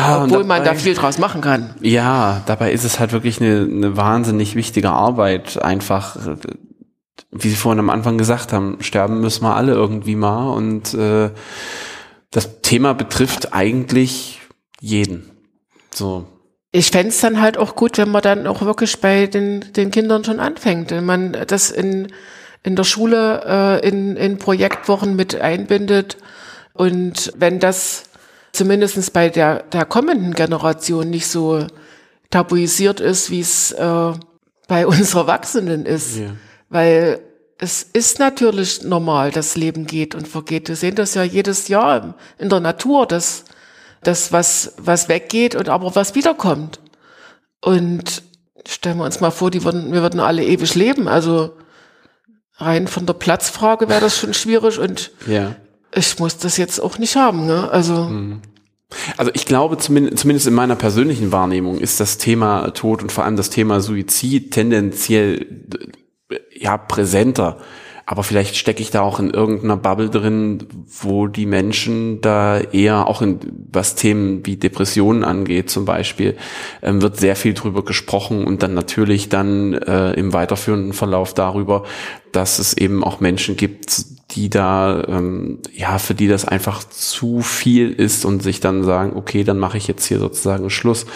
Ja, Obwohl dabei, man da viel draus machen kann. Ja, dabei ist es halt wirklich eine, eine wahnsinnig wichtige Arbeit. Einfach, wie Sie vorhin am Anfang gesagt haben, sterben müssen wir alle irgendwie mal. Und äh, das Thema betrifft eigentlich jeden. So. Ich fände dann halt auch gut, wenn man dann auch wirklich bei den, den Kindern schon anfängt. Wenn man das in, in der Schule äh, in, in Projektwochen mit einbindet. Und wenn das zumindest bei der, der kommenden Generation nicht so tabuisiert ist, wie es äh, bei uns Erwachsenen ist. Ja. Weil es ist natürlich normal, dass Leben geht und vergeht. Wir sehen das ja jedes Jahr in der Natur, dass das was, was weggeht und aber was wiederkommt. Und stellen wir uns mal vor, die würden, wir würden alle ewig leben. Also rein von der Platzfrage wäre das schon schwierig und ja ich muss das jetzt auch nicht haben. Ne? Also mhm. Also ich glaube, zumindest, in meiner persönlichen Wahrnehmung ist das Thema Tod und vor allem das Thema Suizid tendenziell ja präsenter aber vielleicht stecke ich da auch in irgendeiner Bubble drin, wo die Menschen da eher auch in was Themen wie Depressionen angeht zum Beispiel, ähm, wird sehr viel drüber gesprochen und dann natürlich dann äh, im weiterführenden Verlauf darüber, dass es eben auch Menschen gibt, die da, ähm, ja, für die das einfach zu viel ist und sich dann sagen, okay, dann mache ich jetzt hier sozusagen Schluss.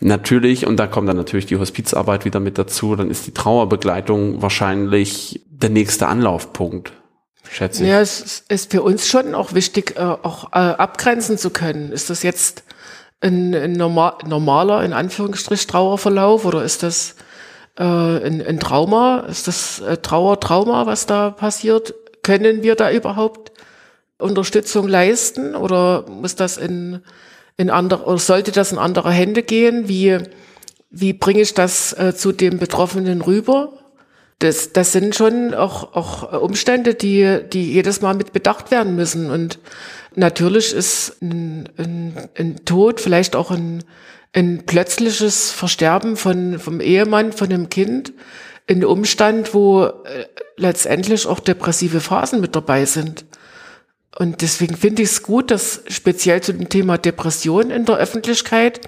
Natürlich, und da kommt dann natürlich die Hospizarbeit wieder mit dazu, dann ist die Trauerbegleitung wahrscheinlich der nächste Anlaufpunkt. Schätze ich. Ja, es ist für uns schon auch wichtig, äh, auch äh, abgrenzen zu können. Ist das jetzt ein, ein normal, normaler, in Anführungsstrich, Trauerverlauf oder ist das äh, ein, ein Trauma? Ist das äh, Trauer, Trauma, was da passiert? Können wir da überhaupt Unterstützung leisten oder muss das in, in andere, oder sollte das in andere Hände gehen? Wie, wie bringe ich das äh, zu dem Betroffenen rüber? Das, das sind schon auch, auch Umstände, die, die jedes Mal mit bedacht werden müssen. Und natürlich ist ein, ein, ein Tod, vielleicht auch ein, ein plötzliches Versterben von, vom Ehemann, von einem Kind, ein Umstand, wo äh, letztendlich auch depressive Phasen mit dabei sind. Und deswegen finde ich es gut, dass speziell zu dem Thema Depression in der Öffentlichkeit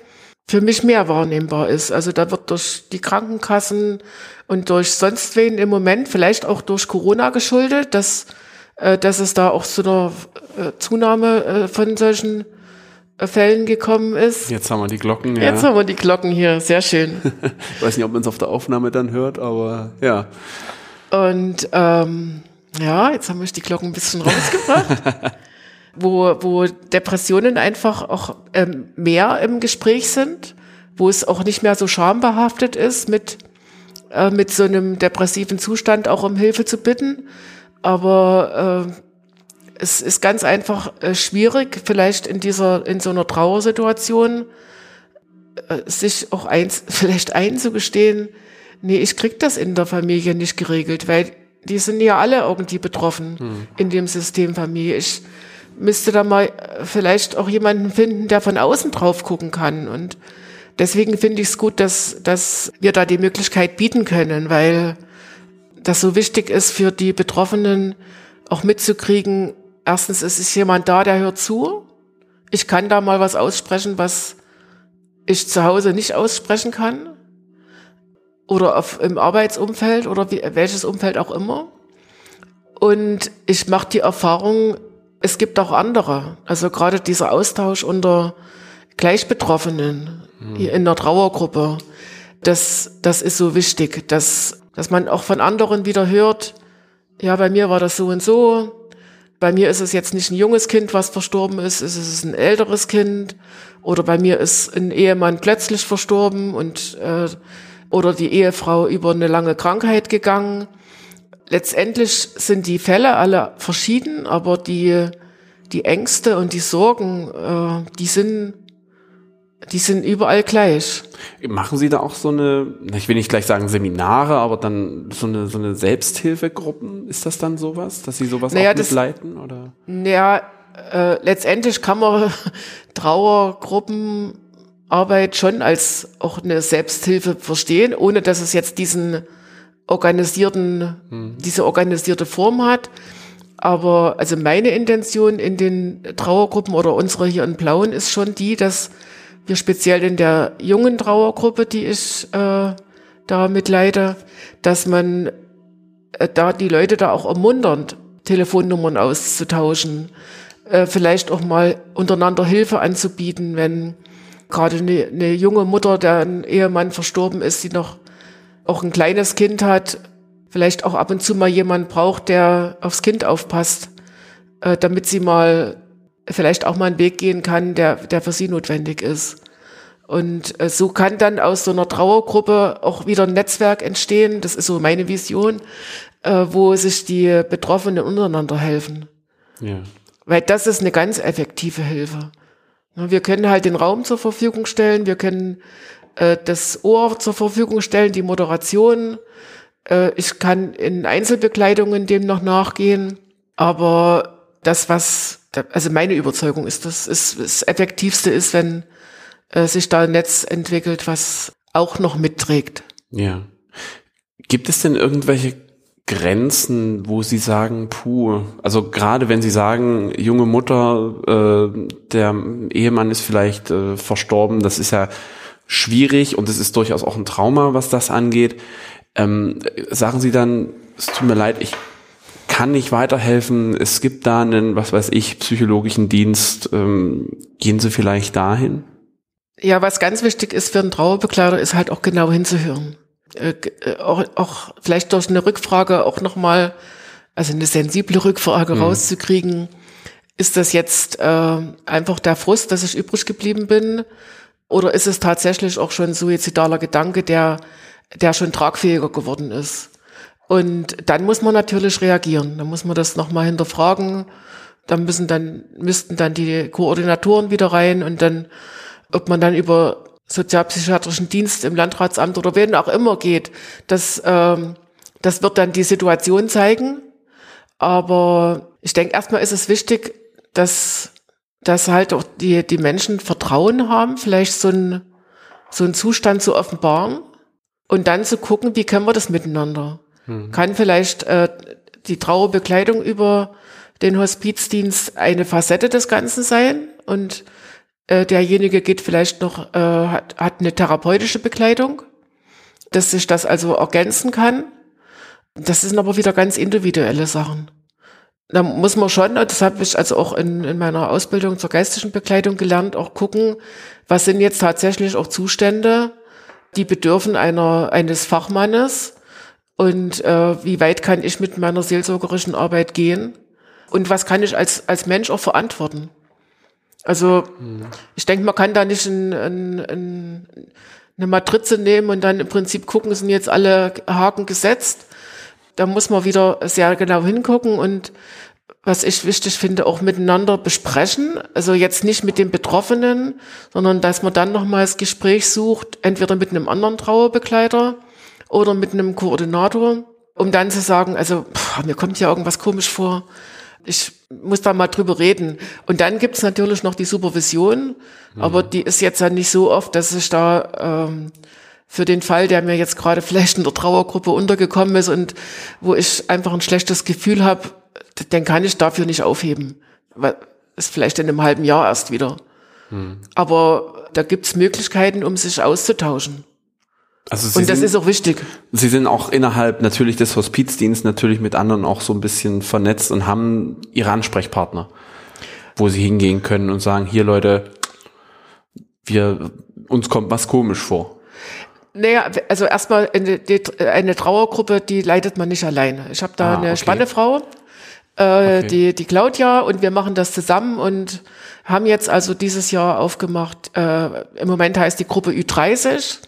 für mich mehr wahrnehmbar ist. Also da wird durch die Krankenkassen und durch sonst wen im Moment, vielleicht auch durch Corona geschuldet, dass, äh, dass es da auch zu einer äh, Zunahme äh, von solchen Fällen gekommen ist. Jetzt haben wir die Glocken, ja. Jetzt haben wir die Glocken hier, sehr schön. ich weiß nicht, ob man es auf der Aufnahme dann hört, aber ja. Und ähm, ja, jetzt haben wir die Glocken ein bisschen rausgebracht. wo, wo Depressionen einfach auch ähm, mehr im Gespräch sind, wo es auch nicht mehr so schambehaftet ist, mit, äh, mit so einem depressiven Zustand auch um Hilfe zu bitten. Aber äh, es ist ganz einfach äh, schwierig, vielleicht in dieser, in so einer Trauersituation, äh, sich auch eins, vielleicht einzugestehen, nee, ich krieg das in der Familie nicht geregelt, weil die sind ja alle irgendwie betroffen hm. in dem System Familie. Ich müsste da mal äh, vielleicht auch jemanden finden, der von außen drauf gucken kann. Und deswegen finde ich es gut, dass, dass wir da die Möglichkeit bieten können, weil das so wichtig ist für die Betroffenen auch mitzukriegen. Erstens ist es jemand da, der hört zu. Ich kann da mal was aussprechen, was ich zu Hause nicht aussprechen kann oder auf, im Arbeitsumfeld oder wie, welches Umfeld auch immer. Und ich mache die Erfahrung, es gibt auch andere. Also gerade dieser Austausch unter Gleichbetroffenen mhm. in der Trauergruppe, das, das ist so wichtig, dass, dass man auch von anderen wieder hört, ja, bei mir war das so und so. Bei mir ist es jetzt nicht ein junges Kind, was verstorben ist, es ist ein älteres Kind. Oder bei mir ist ein Ehemann plötzlich verstorben und äh, oder die Ehefrau über eine lange Krankheit gegangen. Letztendlich sind die Fälle alle verschieden, aber die, die Ängste und die Sorgen, äh, die sind, die sind überall gleich. Machen Sie da auch so eine, ich will nicht gleich sagen Seminare, aber dann so eine, so eine Selbsthilfegruppen? Ist das dann sowas, dass Sie sowas naja, auch mitleiten? Oder? Ja, äh, letztendlich kann man Trauergruppen Arbeit schon als auch eine Selbsthilfe verstehen, ohne dass es jetzt diesen organisierten, mhm. diese organisierte Form hat. Aber also meine Intention in den Trauergruppen oder unsere hier in Blauen ist schon die, dass wir speziell in der jungen Trauergruppe, die ich äh, da mitleide, dass man äh, da die Leute da auch ermuntert, Telefonnummern auszutauschen, äh, vielleicht auch mal untereinander Hilfe anzubieten, wenn gerade eine, eine junge Mutter, der ein Ehemann verstorben ist, die noch auch ein kleines Kind hat, vielleicht auch ab und zu mal jemand braucht, der aufs Kind aufpasst, äh, damit sie mal vielleicht auch mal einen Weg gehen kann, der, der für sie notwendig ist. Und äh, so kann dann aus so einer Trauergruppe auch wieder ein Netzwerk entstehen, das ist so meine Vision, äh, wo sich die Betroffenen untereinander helfen. Ja. Weil das ist eine ganz effektive Hilfe. Wir können halt den Raum zur Verfügung stellen, wir können äh, das Ohr zur Verfügung stellen, die Moderation. Ich kann in Einzelbekleidungen dem noch nachgehen, aber das, was, also meine Überzeugung ist, dass es das Effektivste ist, wenn äh, sich da ein Netz entwickelt, was auch noch mitträgt. Ja. Gibt es denn irgendwelche Grenzen, wo Sie sagen, puh, also gerade wenn Sie sagen, junge Mutter, äh, der Ehemann ist vielleicht äh, verstorben, das ist ja schwierig und es ist durchaus auch ein Trauma, was das angeht. Ähm, sagen Sie dann, es tut mir leid, ich kann nicht weiterhelfen, es gibt da einen, was weiß ich, psychologischen Dienst, ähm, gehen Sie vielleicht dahin? Ja, was ganz wichtig ist für einen Trauerbegleiter, ist halt auch genau hinzuhören. Äh, äh, auch, auch vielleicht durch eine Rückfrage auch nochmal, also eine sensible Rückfrage mhm. rauszukriegen, ist das jetzt äh, einfach der Frust, dass ich übrig geblieben bin? Oder ist es tatsächlich auch schon suizidaler Gedanke, der, der schon tragfähiger geworden ist? Und dann muss man natürlich reagieren. Dann muss man das nochmal hinterfragen. Dann müssen dann, müssten dann die Koordinatoren wieder rein und dann, ob man dann über sozialpsychiatrischen Dienst im Landratsamt oder wen auch immer geht, das, ähm, das wird dann die Situation zeigen. Aber ich denke, erstmal ist es wichtig, dass, dass halt auch die, die Menschen Vertrauen haben, vielleicht so ein, so einen Zustand zu offenbaren und dann zu gucken, wie können wir das miteinander. Mhm. Kann vielleicht äh, die Trauerbekleidung über den Hospizdienst eine Facette des Ganzen sein und äh, derjenige geht vielleicht noch, äh, hat, hat eine therapeutische Bekleidung, dass sich das also ergänzen kann. Das sind aber wieder ganz individuelle Sachen. Da muss man schon, das habe ich also auch in, in meiner Ausbildung zur geistlichen Bekleidung gelernt, auch gucken, was sind jetzt tatsächlich auch Zustände, die bedürfen einer, eines Fachmannes und äh, wie weit kann ich mit meiner seelsorgerischen Arbeit gehen und was kann ich als, als Mensch auch verantworten. Also mhm. ich denke, man kann da nicht ein, ein, ein, eine Matrize nehmen und dann im Prinzip gucken, sind jetzt alle Haken gesetzt. Da muss man wieder sehr genau hingucken und was ich wichtig finde, auch miteinander besprechen. Also jetzt nicht mit den Betroffenen, sondern dass man dann nochmal das Gespräch sucht, entweder mit einem anderen Trauerbegleiter oder mit einem Koordinator, um dann zu sagen, also pff, mir kommt ja irgendwas komisch vor ich muss da mal drüber reden. Und dann gibt's natürlich noch die Supervision, mhm. aber die ist jetzt ja nicht so oft, dass ich da ähm, für den Fall, der mir jetzt gerade vielleicht in der Trauergruppe untergekommen ist und wo ich einfach ein schlechtes Gefühl habe, den kann ich dafür nicht aufheben. Ist vielleicht in einem halben Jahr erst wieder. Mhm. Aber da gibt's Möglichkeiten, um sich auszutauschen. Also Sie und das sind, ist auch wichtig. Sie sind auch innerhalb natürlich des Hospizdienstes natürlich mit anderen auch so ein bisschen vernetzt und haben ihre Ansprechpartner, wo sie hingehen können und sagen, hier Leute, wir, uns kommt was komisch vor. Naja, also erstmal eine, eine Trauergruppe, die leitet man nicht alleine. Ich habe da ah, eine okay. spannende Frau, äh, okay. die, die Claudia, und wir machen das zusammen und haben jetzt also dieses Jahr aufgemacht, äh, im Moment heißt die Gruppe Ü30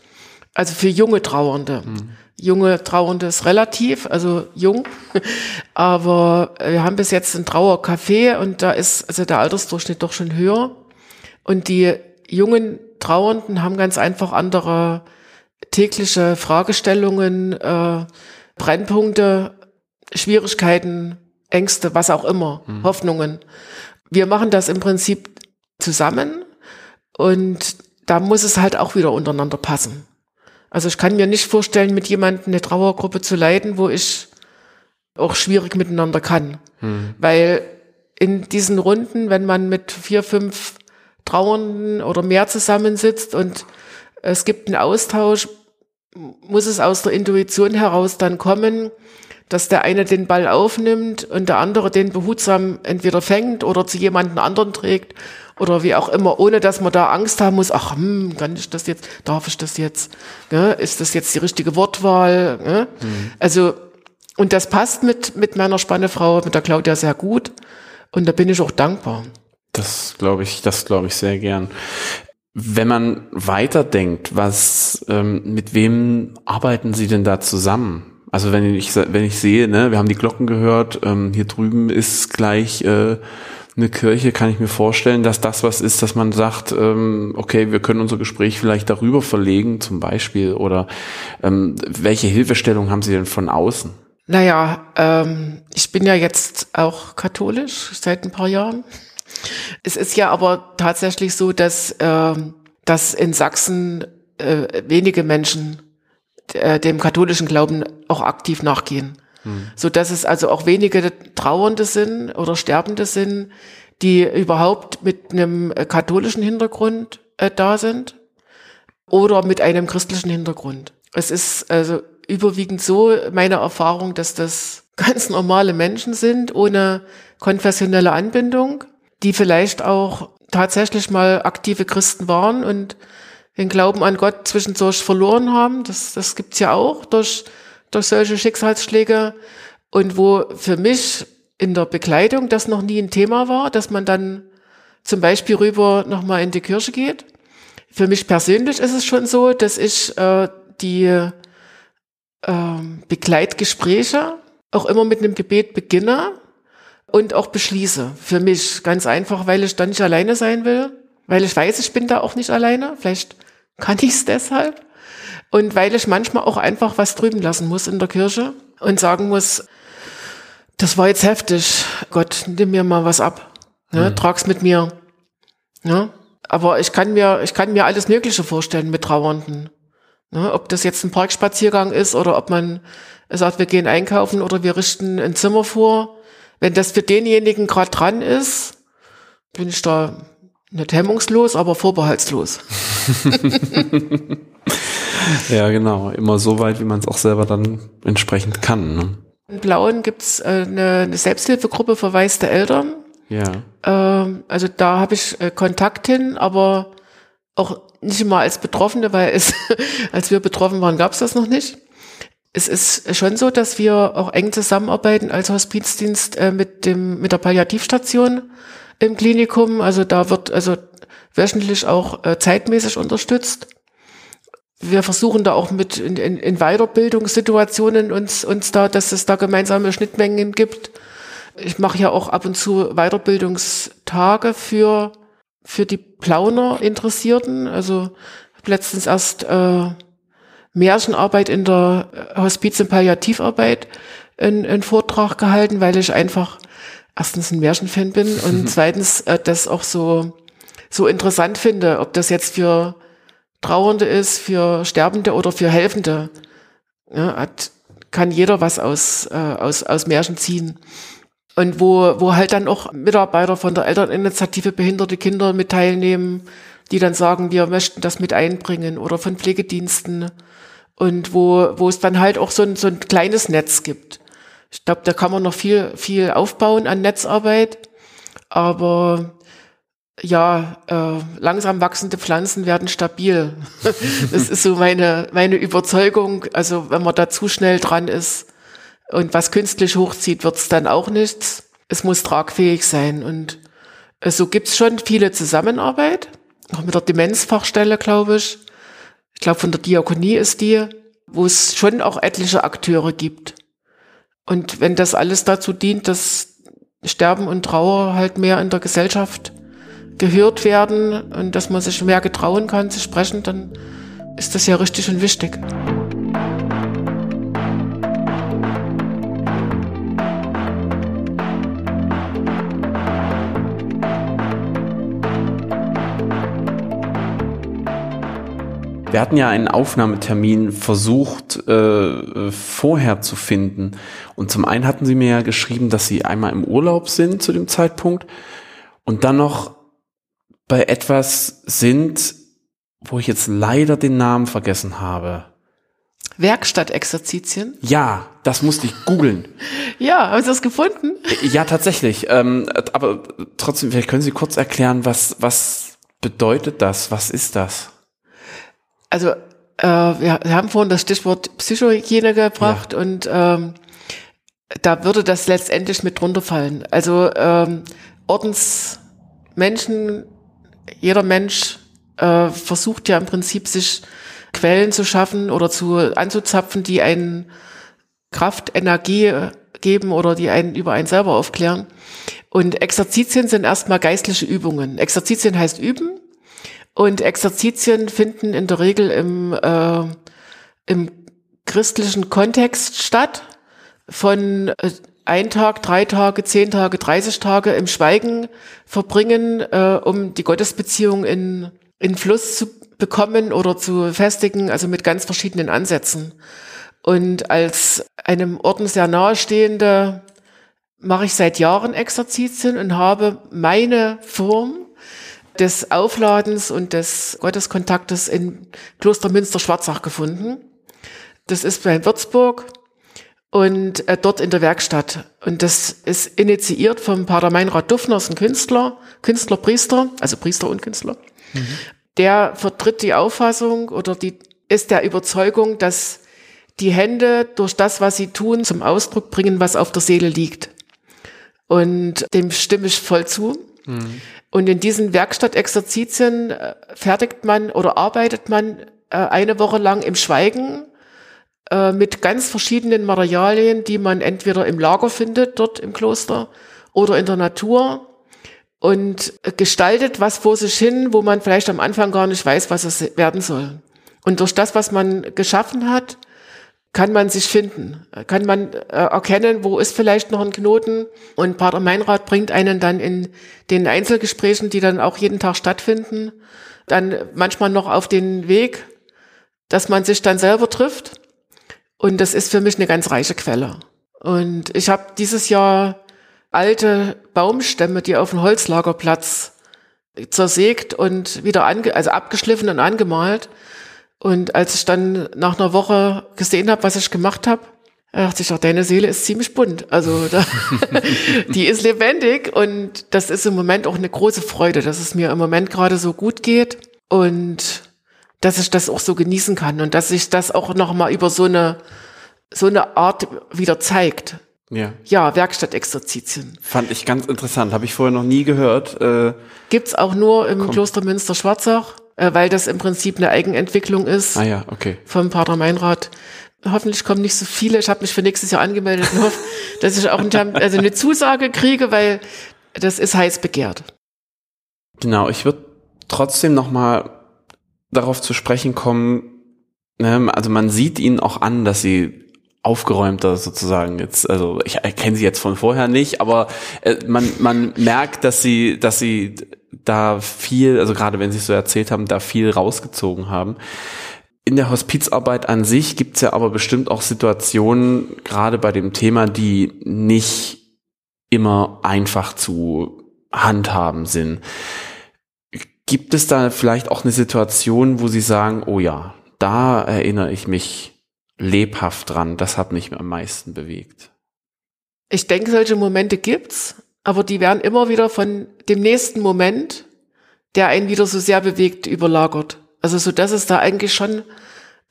also für junge Trauernde. Mhm. Junge Trauernde ist relativ, also jung. Aber wir haben bis jetzt ein Trauercafé und da ist also der Altersdurchschnitt doch schon höher. Und die jungen Trauernden haben ganz einfach andere tägliche Fragestellungen, äh, Brennpunkte, Schwierigkeiten, Ängste, was auch immer, mhm. Hoffnungen. Wir machen das im Prinzip zusammen und da muss es halt auch wieder untereinander passen. Also ich kann mir nicht vorstellen, mit jemandem eine Trauergruppe zu leiten, wo ich auch schwierig miteinander kann. Hm. Weil in diesen Runden, wenn man mit vier, fünf Trauernden oder mehr zusammensitzt und es gibt einen Austausch, muss es aus der Intuition heraus dann kommen, dass der eine den Ball aufnimmt und der andere den behutsam entweder fängt oder zu jemandem anderen trägt oder wie auch immer, ohne dass man da Angst haben muss, ach, hm, kann ich das jetzt, darf ich das jetzt, ne? ist das jetzt die richtige Wortwahl? Ne? Mhm. Also, und das passt mit, mit meiner Spannefrau, mit der Claudia sehr gut und da bin ich auch dankbar. Das glaube ich, das glaube ich sehr gern. Wenn man weiterdenkt, was, ähm, mit wem arbeiten Sie denn da zusammen? Also wenn ich, wenn ich sehe, ne, wir haben die Glocken gehört, ähm, hier drüben ist gleich äh, eine Kirche, kann ich mir vorstellen, dass das was ist, dass man sagt, ähm, okay, wir können unser Gespräch vielleicht darüber verlegen, zum Beispiel, oder ähm, welche Hilfestellung haben Sie denn von außen? Naja, ähm, ich bin ja jetzt auch katholisch seit ein paar Jahren. Es ist ja aber tatsächlich so, dass, äh, dass in Sachsen äh, wenige Menschen äh, dem katholischen Glauben auch aktiv nachgehen. So dass es also auch wenige Trauernde sind oder Sterbende sind, die überhaupt mit einem äh, katholischen Hintergrund äh, da sind oder mit einem christlichen Hintergrund. Es ist also überwiegend so meine Erfahrung, dass das ganz normale Menschen sind, ohne konfessionelle Anbindung, die vielleicht auch tatsächlich mal aktive Christen waren und den Glauben an Gott zwischendurch verloren haben. Das, das gibt's ja auch durch, durch solche Schicksalsschläge. Und wo für mich in der Bekleidung das noch nie ein Thema war, dass man dann zum Beispiel rüber nochmal in die Kirche geht. Für mich persönlich ist es schon so, dass ich äh, die äh, Begleitgespräche auch immer mit einem Gebet beginne und auch beschließe. Für mich ganz einfach, weil ich dann nicht alleine sein will, weil ich weiß, ich bin da auch nicht alleine. Vielleicht kann ich es deshalb. Und weil ich manchmal auch einfach was drüben lassen muss in der Kirche und sagen muss, das war jetzt heftig. Gott, nimm mir mal was ab. Ne? Mhm. Trag's mit mir. Ne? Aber ich kann mir, ich kann mir alles Mögliche vorstellen mit Trauernden. Ne? Ob das jetzt ein Parkspaziergang ist oder ob man sagt, wir gehen einkaufen oder wir richten ein Zimmer vor. Wenn das für denjenigen gerade dran ist, bin ich da nicht hemmungslos, aber vorbehaltslos. ja, genau. Immer so weit, wie man es auch selber dann entsprechend kann. Ne? In Blauen gibt's äh, eine, eine Selbsthilfegruppe verwaiste Eltern. Ja. Ähm, also da habe ich äh, Kontakt hin, aber auch nicht immer als Betroffene, weil es, als wir betroffen waren, gab's das noch nicht. Es ist schon so, dass wir auch eng zusammenarbeiten als Hospizdienst äh, mit dem mit der Palliativstation im Klinikum. Also da wird also wöchentlich auch äh, zeitmäßig unterstützt. Wir versuchen da auch mit in, in, in Weiterbildungssituationen uns, uns da, dass es da gemeinsame Schnittmengen gibt. Ich mache ja auch ab und zu Weiterbildungstage für, für die Plauner-Interessierten. Also letztens erst äh, Märchenarbeit in der Hospiz- und Palliativarbeit einen Vortrag gehalten, weil ich einfach erstens ein Märchenfan bin und zweitens äh, das auch so, so interessant finde, ob das jetzt für Trauernde ist, für Sterbende oder für Helfende. Ja, hat, kann jeder was aus, äh, aus, aus Märchen ziehen. Und wo, wo halt dann auch Mitarbeiter von der Elterninitiative Behinderte Kinder mit teilnehmen, die dann sagen, wir möchten das mit einbringen oder von Pflegediensten und wo, wo es dann halt auch so ein, so ein kleines Netz gibt. Ich glaube, da kann man noch viel, viel aufbauen an Netzarbeit. Aber ja, äh, langsam wachsende Pflanzen werden stabil. das ist so meine, meine Überzeugung. Also wenn man da zu schnell dran ist und was künstlich hochzieht, wird's dann auch nichts. Es muss tragfähig sein. Und äh, so gibt's schon viele Zusammenarbeit. Auch mit der Demenzfachstelle, glaube ich. Ich glaube, von der Diakonie ist die, wo es schon auch etliche Akteure gibt. Und wenn das alles dazu dient, dass Sterben und Trauer halt mehr in der Gesellschaft gehört werden und dass man sich mehr getrauen kann zu sprechen, dann ist das ja richtig und wichtig. Wir hatten ja einen Aufnahmetermin versucht äh, vorher zu finden. Und zum einen hatten Sie mir ja geschrieben, dass Sie einmal im Urlaub sind zu dem Zeitpunkt und dann noch bei etwas sind, wo ich jetzt leider den Namen vergessen habe. Werkstattexerzitien? Ja, das musste ich googeln. ja, haben Sie das gefunden? Ja, tatsächlich. Ähm, aber trotzdem, vielleicht können Sie kurz erklären, was, was bedeutet das? Was ist das? also äh, wir, wir haben vorhin das Stichwort Psychohygiene gebracht ja. und ähm, da würde das letztendlich mit drunter fallen. Also ähm, Ordensmenschen, jeder Mensch äh, versucht ja im Prinzip sich Quellen zu schaffen oder zu anzuzapfen, die einen Kraft, Energie geben oder die einen über einen selber aufklären. Und Exerzitien sind erstmal geistliche Übungen. Exerzitien heißt üben und Exerzitien finden in der Regel im, äh, im christlichen Kontext statt. Von äh, ein Tag, drei Tage, zehn Tage, 30 Tage im Schweigen verbringen, äh, um die Gottesbeziehung in, in Fluss zu bekommen oder zu festigen, also mit ganz verschiedenen Ansätzen. Und als einem Orden sehr nahestehende mache ich seit Jahren Exerzitien und habe meine Form des Aufladens und des Gotteskontaktes in Kloster Münster-Schwarzach gefunden. Das ist bei Würzburg und äh, dort in der Werkstatt. Und das ist initiiert vom Pater Meinrad Duffner, ist ein Künstler, Künstler, Priester, also Priester und Künstler. Mhm. Der vertritt die Auffassung oder die ist der Überzeugung, dass die Hände durch das, was sie tun, zum Ausdruck bringen, was auf der Seele liegt. Und dem stimme ich voll zu. Mhm. Und in diesen Werkstattexerzitien äh, fertigt man oder arbeitet man äh, eine Woche lang im Schweigen äh, mit ganz verschiedenen Materialien, die man entweder im Lager findet, dort im Kloster, oder in der Natur und gestaltet was vor sich hin, wo man vielleicht am Anfang gar nicht weiß, was es werden soll. Und durch das, was man geschaffen hat, kann man sich finden, kann man äh, erkennen, wo ist vielleicht noch ein Knoten. Und Pater Meinrad bringt einen dann in den Einzelgesprächen, die dann auch jeden Tag stattfinden, dann manchmal noch auf den Weg, dass man sich dann selber trifft und das ist für mich eine ganz reiche Quelle. Und ich habe dieses Jahr alte Baumstämme, die auf dem Holzlagerplatz zersägt und wieder ange also abgeschliffen und angemalt. Und als ich dann nach einer Woche gesehen habe, was ich gemacht habe, dachte ich auch, deine Seele ist ziemlich bunt. Also da, die ist lebendig und das ist im Moment auch eine große Freude, dass es mir im Moment gerade so gut geht und dass ich das auch so genießen kann und dass sich das auch noch mal über so eine so eine Art wieder zeigt. Ja. Ja, Werkstattexerzitien. Fand ich ganz interessant, habe ich vorher noch nie gehört. Äh, Gibt's auch nur im komm. Kloster Münster-Schwarzach, äh, weil das im Prinzip eine Eigenentwicklung ist. Ah ja, okay. Vom Pater Meinrad. Hoffentlich kommen nicht so viele. Ich habe mich für nächstes Jahr angemeldet und hoffe, dass ich auch ein, also eine Zusage kriege, weil das ist heiß begehrt. Genau, ich würde trotzdem noch mal darauf zu sprechen kommen, ne, also man sieht ihnen auch an, dass sie aufgeräumter sozusagen jetzt also ich erkenne sie jetzt von vorher nicht aber äh, man man merkt dass sie dass sie da viel also gerade wenn sie es so erzählt haben da viel rausgezogen haben. In der Hospizarbeit an sich gibt's ja aber bestimmt auch Situationen gerade bei dem Thema die nicht immer einfach zu handhaben sind Gibt es da vielleicht auch eine Situation, wo Sie sagen, oh ja, da erinnere ich mich lebhaft dran, das hat mich am meisten bewegt? Ich denke, solche Momente gibt's, aber die werden immer wieder von dem nächsten Moment, der einen wieder so sehr bewegt, überlagert. Also so, dass es da eigentlich schon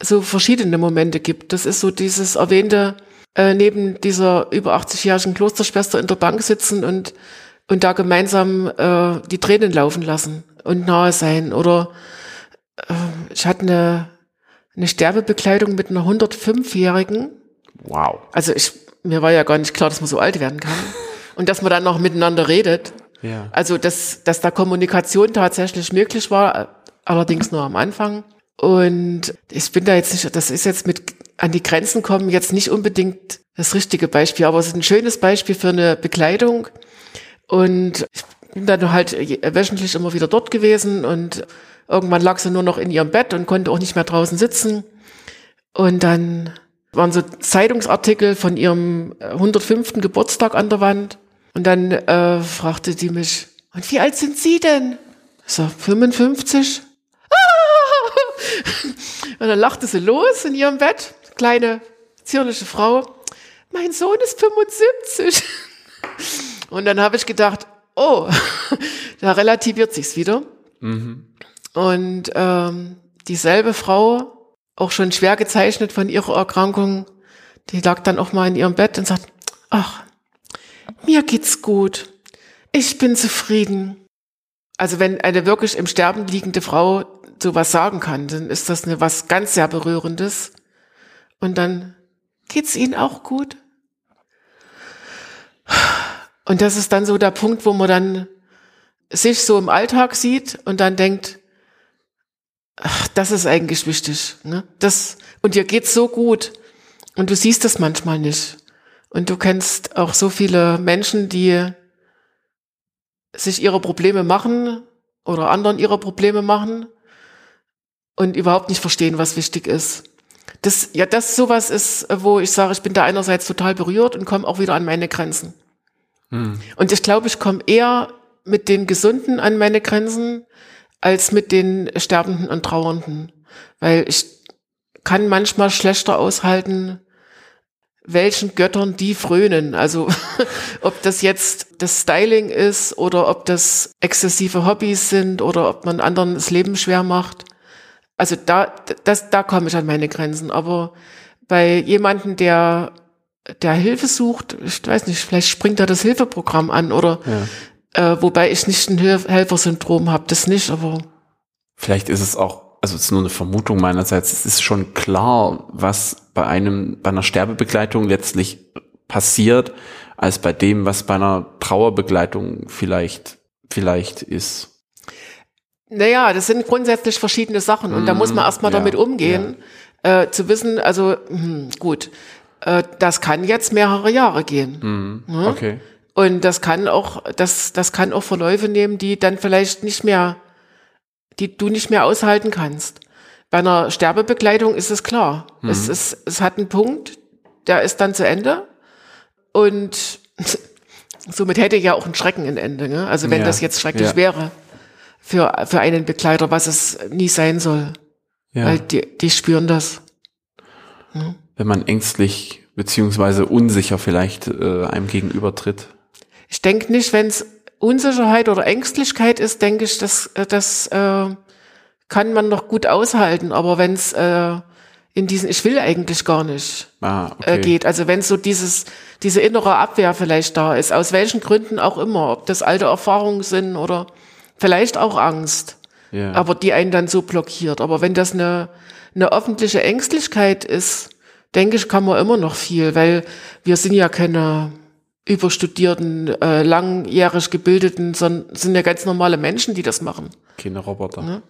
so verschiedene Momente gibt. Das ist so dieses erwähnte, äh, neben dieser über 80-jährigen Klosterschwester in der Bank sitzen und und da gemeinsam äh, die Tränen laufen lassen und nahe sein. Oder äh, ich hatte eine, eine Sterbebekleidung mit einer 105-Jährigen. Wow. Also ich, mir war ja gar nicht klar, dass man so alt werden kann. Und dass man dann noch miteinander redet. Ja. Also dass, dass da Kommunikation tatsächlich möglich war, allerdings nur am Anfang. Und ich bin da jetzt nicht, das ist jetzt mit an die Grenzen kommen jetzt nicht unbedingt das richtige Beispiel, aber es ist ein schönes Beispiel für eine Bekleidung, und ich bin dann halt wöchentlich immer wieder dort gewesen und irgendwann lag sie nur noch in ihrem Bett und konnte auch nicht mehr draußen sitzen. Und dann waren so Zeitungsartikel von ihrem 105. Geburtstag an der Wand. Und dann äh, fragte die mich, und wie alt sind Sie denn? Ich so, 55. und dann lachte sie los in ihrem Bett, kleine, zierliche Frau. Mein Sohn ist 75. Und dann habe ich gedacht, oh, da relativiert sich's wieder. Mhm. Und ähm, dieselbe Frau, auch schon schwer gezeichnet von ihrer Erkrankung, die lag dann auch mal in ihrem Bett und sagt, ach, mir geht's gut. Ich bin zufrieden. Also wenn eine wirklich im Sterben liegende Frau sowas sagen kann, dann ist das eine was ganz sehr berührendes. Und dann geht's Ihnen auch gut? Und das ist dann so der Punkt, wo man dann sich so im Alltag sieht und dann denkt, ach, das ist eigentlich wichtig. Ne? Das, und dir geht's so gut. Und du siehst das manchmal nicht. Und du kennst auch so viele Menschen, die sich ihre Probleme machen oder anderen ihre Probleme machen und überhaupt nicht verstehen, was wichtig ist. das, ja, das sowas ist, wo ich sage, ich bin da einerseits total berührt und komme auch wieder an meine Grenzen. Hm. Und ich glaube, ich komme eher mit den Gesunden an meine Grenzen als mit den Sterbenden und Trauernden. Weil ich kann manchmal schlechter aushalten, welchen Göttern die frönen. Also ob das jetzt das Styling ist oder ob das exzessive Hobbys sind oder ob man anderen das Leben schwer macht. Also da, das, da komme ich an meine Grenzen. Aber bei jemanden, der, der Hilfe sucht, ich weiß nicht, vielleicht springt da das Hilfeprogramm an oder ja. äh, wobei ich nicht ein Helfersyndrom habe, das nicht, aber. Vielleicht ist es auch also es ist nur eine Vermutung meinerseits, es ist schon klar, was bei einem, bei einer Sterbebegleitung letztlich passiert, als bei dem, was bei einer Trauerbegleitung vielleicht, vielleicht ist. Naja, das sind grundsätzlich verschiedene Sachen und mm, da muss man mhm. erstmal ja, damit umgehen, ja. äh, zu wissen, also hm, gut, äh, das kann jetzt mehrere Jahre gehen. Mm, ne? Okay. Und das kann auch, das, das kann auch Verläufe nehmen, die dann vielleicht nicht mehr die du nicht mehr aushalten kannst. Bei einer Sterbebekleidung ist es klar. Mhm. Es, ist, es hat einen Punkt, der ist dann zu Ende. Und somit hätte ja auch ein Schrecken ein Ende. Ne? Also wenn ja. das jetzt schrecklich ja. wäre für, für einen Begleiter, was es nie sein soll. Ja. Weil die, die spüren das. Hm? Wenn man ängstlich beziehungsweise unsicher vielleicht äh, einem gegenübertritt. Ich denke nicht, wenn es Unsicherheit oder Ängstlichkeit ist, denke ich, das, äh, das äh, kann man noch gut aushalten. Aber wenn es äh, in diesen Ich will eigentlich gar nicht ah, okay. äh, geht, also wenn so dieses diese innere Abwehr vielleicht da ist, aus welchen Gründen auch immer, ob das alte Erfahrungen sind oder vielleicht auch Angst, yeah. aber die einen dann so blockiert. Aber wenn das eine eine öffentliche Ängstlichkeit ist, denke ich, kann man immer noch viel, weil wir sind ja keine überstudierten, äh, langjährig gebildeten, sondern sind ja ganz normale Menschen, die das machen. Keine Roboter. Ne?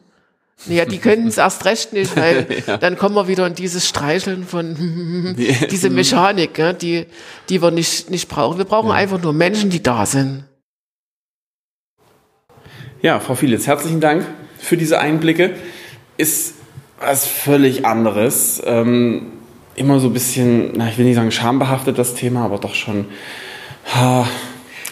Ja, die können es erst recht nicht, weil ja. dann kommen wir wieder in dieses Streicheln von diese Mechanik, ja, die, die wir nicht, nicht brauchen. Wir brauchen ja. einfach nur Menschen, die da sind. Ja, Frau Fielitz, herzlichen Dank für diese Einblicke. Ist was völlig anderes. Ähm, immer so ein bisschen, na, ich will nicht sagen schambehaftet das Thema, aber doch schon Ha,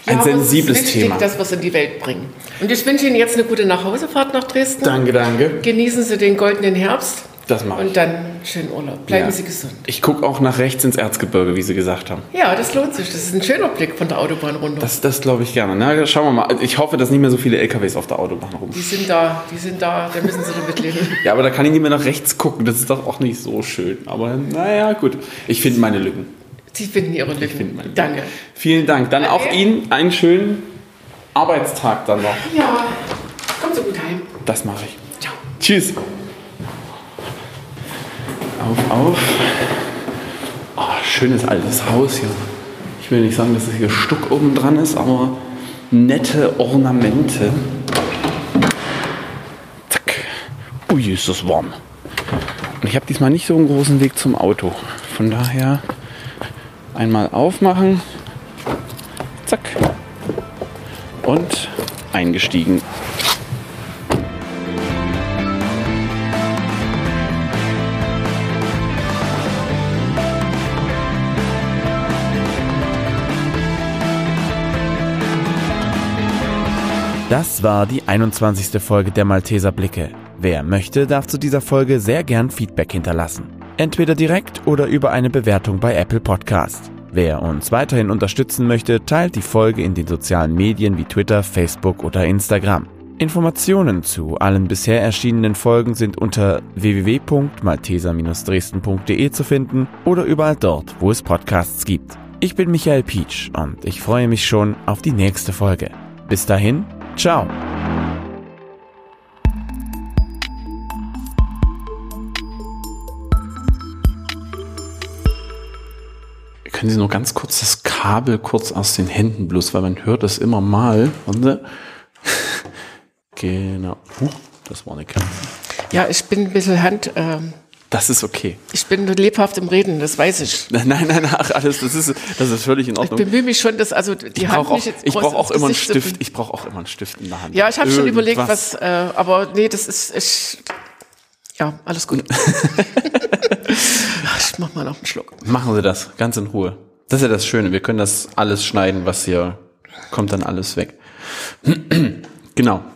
ein ja, sensibles es ist wichtig, Thema. dass wir es in die Welt bringen. Und ich wünsche Ihnen jetzt eine gute Nachhausefahrt nach Dresden. Danke, danke. Genießen Sie den goldenen Herbst. Das mache ich. Und dann schönen Urlaub. Bleiben ja. Sie gesund. Ich gucke auch nach rechts ins Erzgebirge, wie Sie gesagt haben. Ja, das lohnt sich. Das ist ein schöner Blick von der Autobahn runter. Das, das glaube ich gerne. Na, schauen wir mal. Ich hoffe, dass nicht mehr so viele LKWs auf der Autobahn rum. Die sind da, die sind da, da müssen Sie damit leben. ja, aber da kann ich nicht mehr nach rechts gucken. Das ist doch auch nicht so schön. Aber naja, gut. Ich finde meine Lücken. Sie finden Ihre Lücken. Danke. Vielen Dank. Dann auch Ihnen einen schönen Arbeitstag dann noch. Ja, kommen Sie gut heim. Das mache ich. Ciao. Tschüss. Auf, auf. Oh, schönes altes Haus hier. Ich will nicht sagen, dass es hier Stuck oben dran ist, aber nette Ornamente. Zack. Ui, ist das warm. Und ich habe diesmal nicht so einen großen Weg zum Auto. Von daher Einmal aufmachen. Zack. Und eingestiegen. Das war die 21. Folge der Malteser Blicke. Wer möchte, darf zu dieser Folge sehr gern Feedback hinterlassen. Entweder direkt oder über eine Bewertung bei Apple Podcast. Wer uns weiterhin unterstützen möchte, teilt die Folge in den sozialen Medien wie Twitter, Facebook oder Instagram. Informationen zu allen bisher erschienenen Folgen sind unter www.malteser-dresden.de zu finden oder überall dort, wo es Podcasts gibt. Ich bin Michael Pietsch und ich freue mich schon auf die nächste Folge. Bis dahin, ciao! Können Sie nur ganz kurz das Kabel kurz aus den Händen bloß, weil man hört das immer mal. genau. Huch, das war eine Kerze. Ja, ich bin ein bisschen Hand. Ähm das ist okay. Ich bin lebhaft im Reden, das weiß ich. Nein, nein, nein, ach, alles, das ist, das ist völlig in Ordnung. Ich bemühe mich schon, dass also die ich Hand auch, nicht jetzt Ich brauche auch immer einen Stift. Ich brauche auch immer einen Stift in der Hand. Ja, ich habe schon überlegt, was, äh, aber nee, das ist, ich, ja, alles gut. Ich mach mal noch einen Schluck. Machen Sie das, ganz in Ruhe. Das ist ja das Schöne. Wir können das alles schneiden, was hier kommt dann alles weg. genau.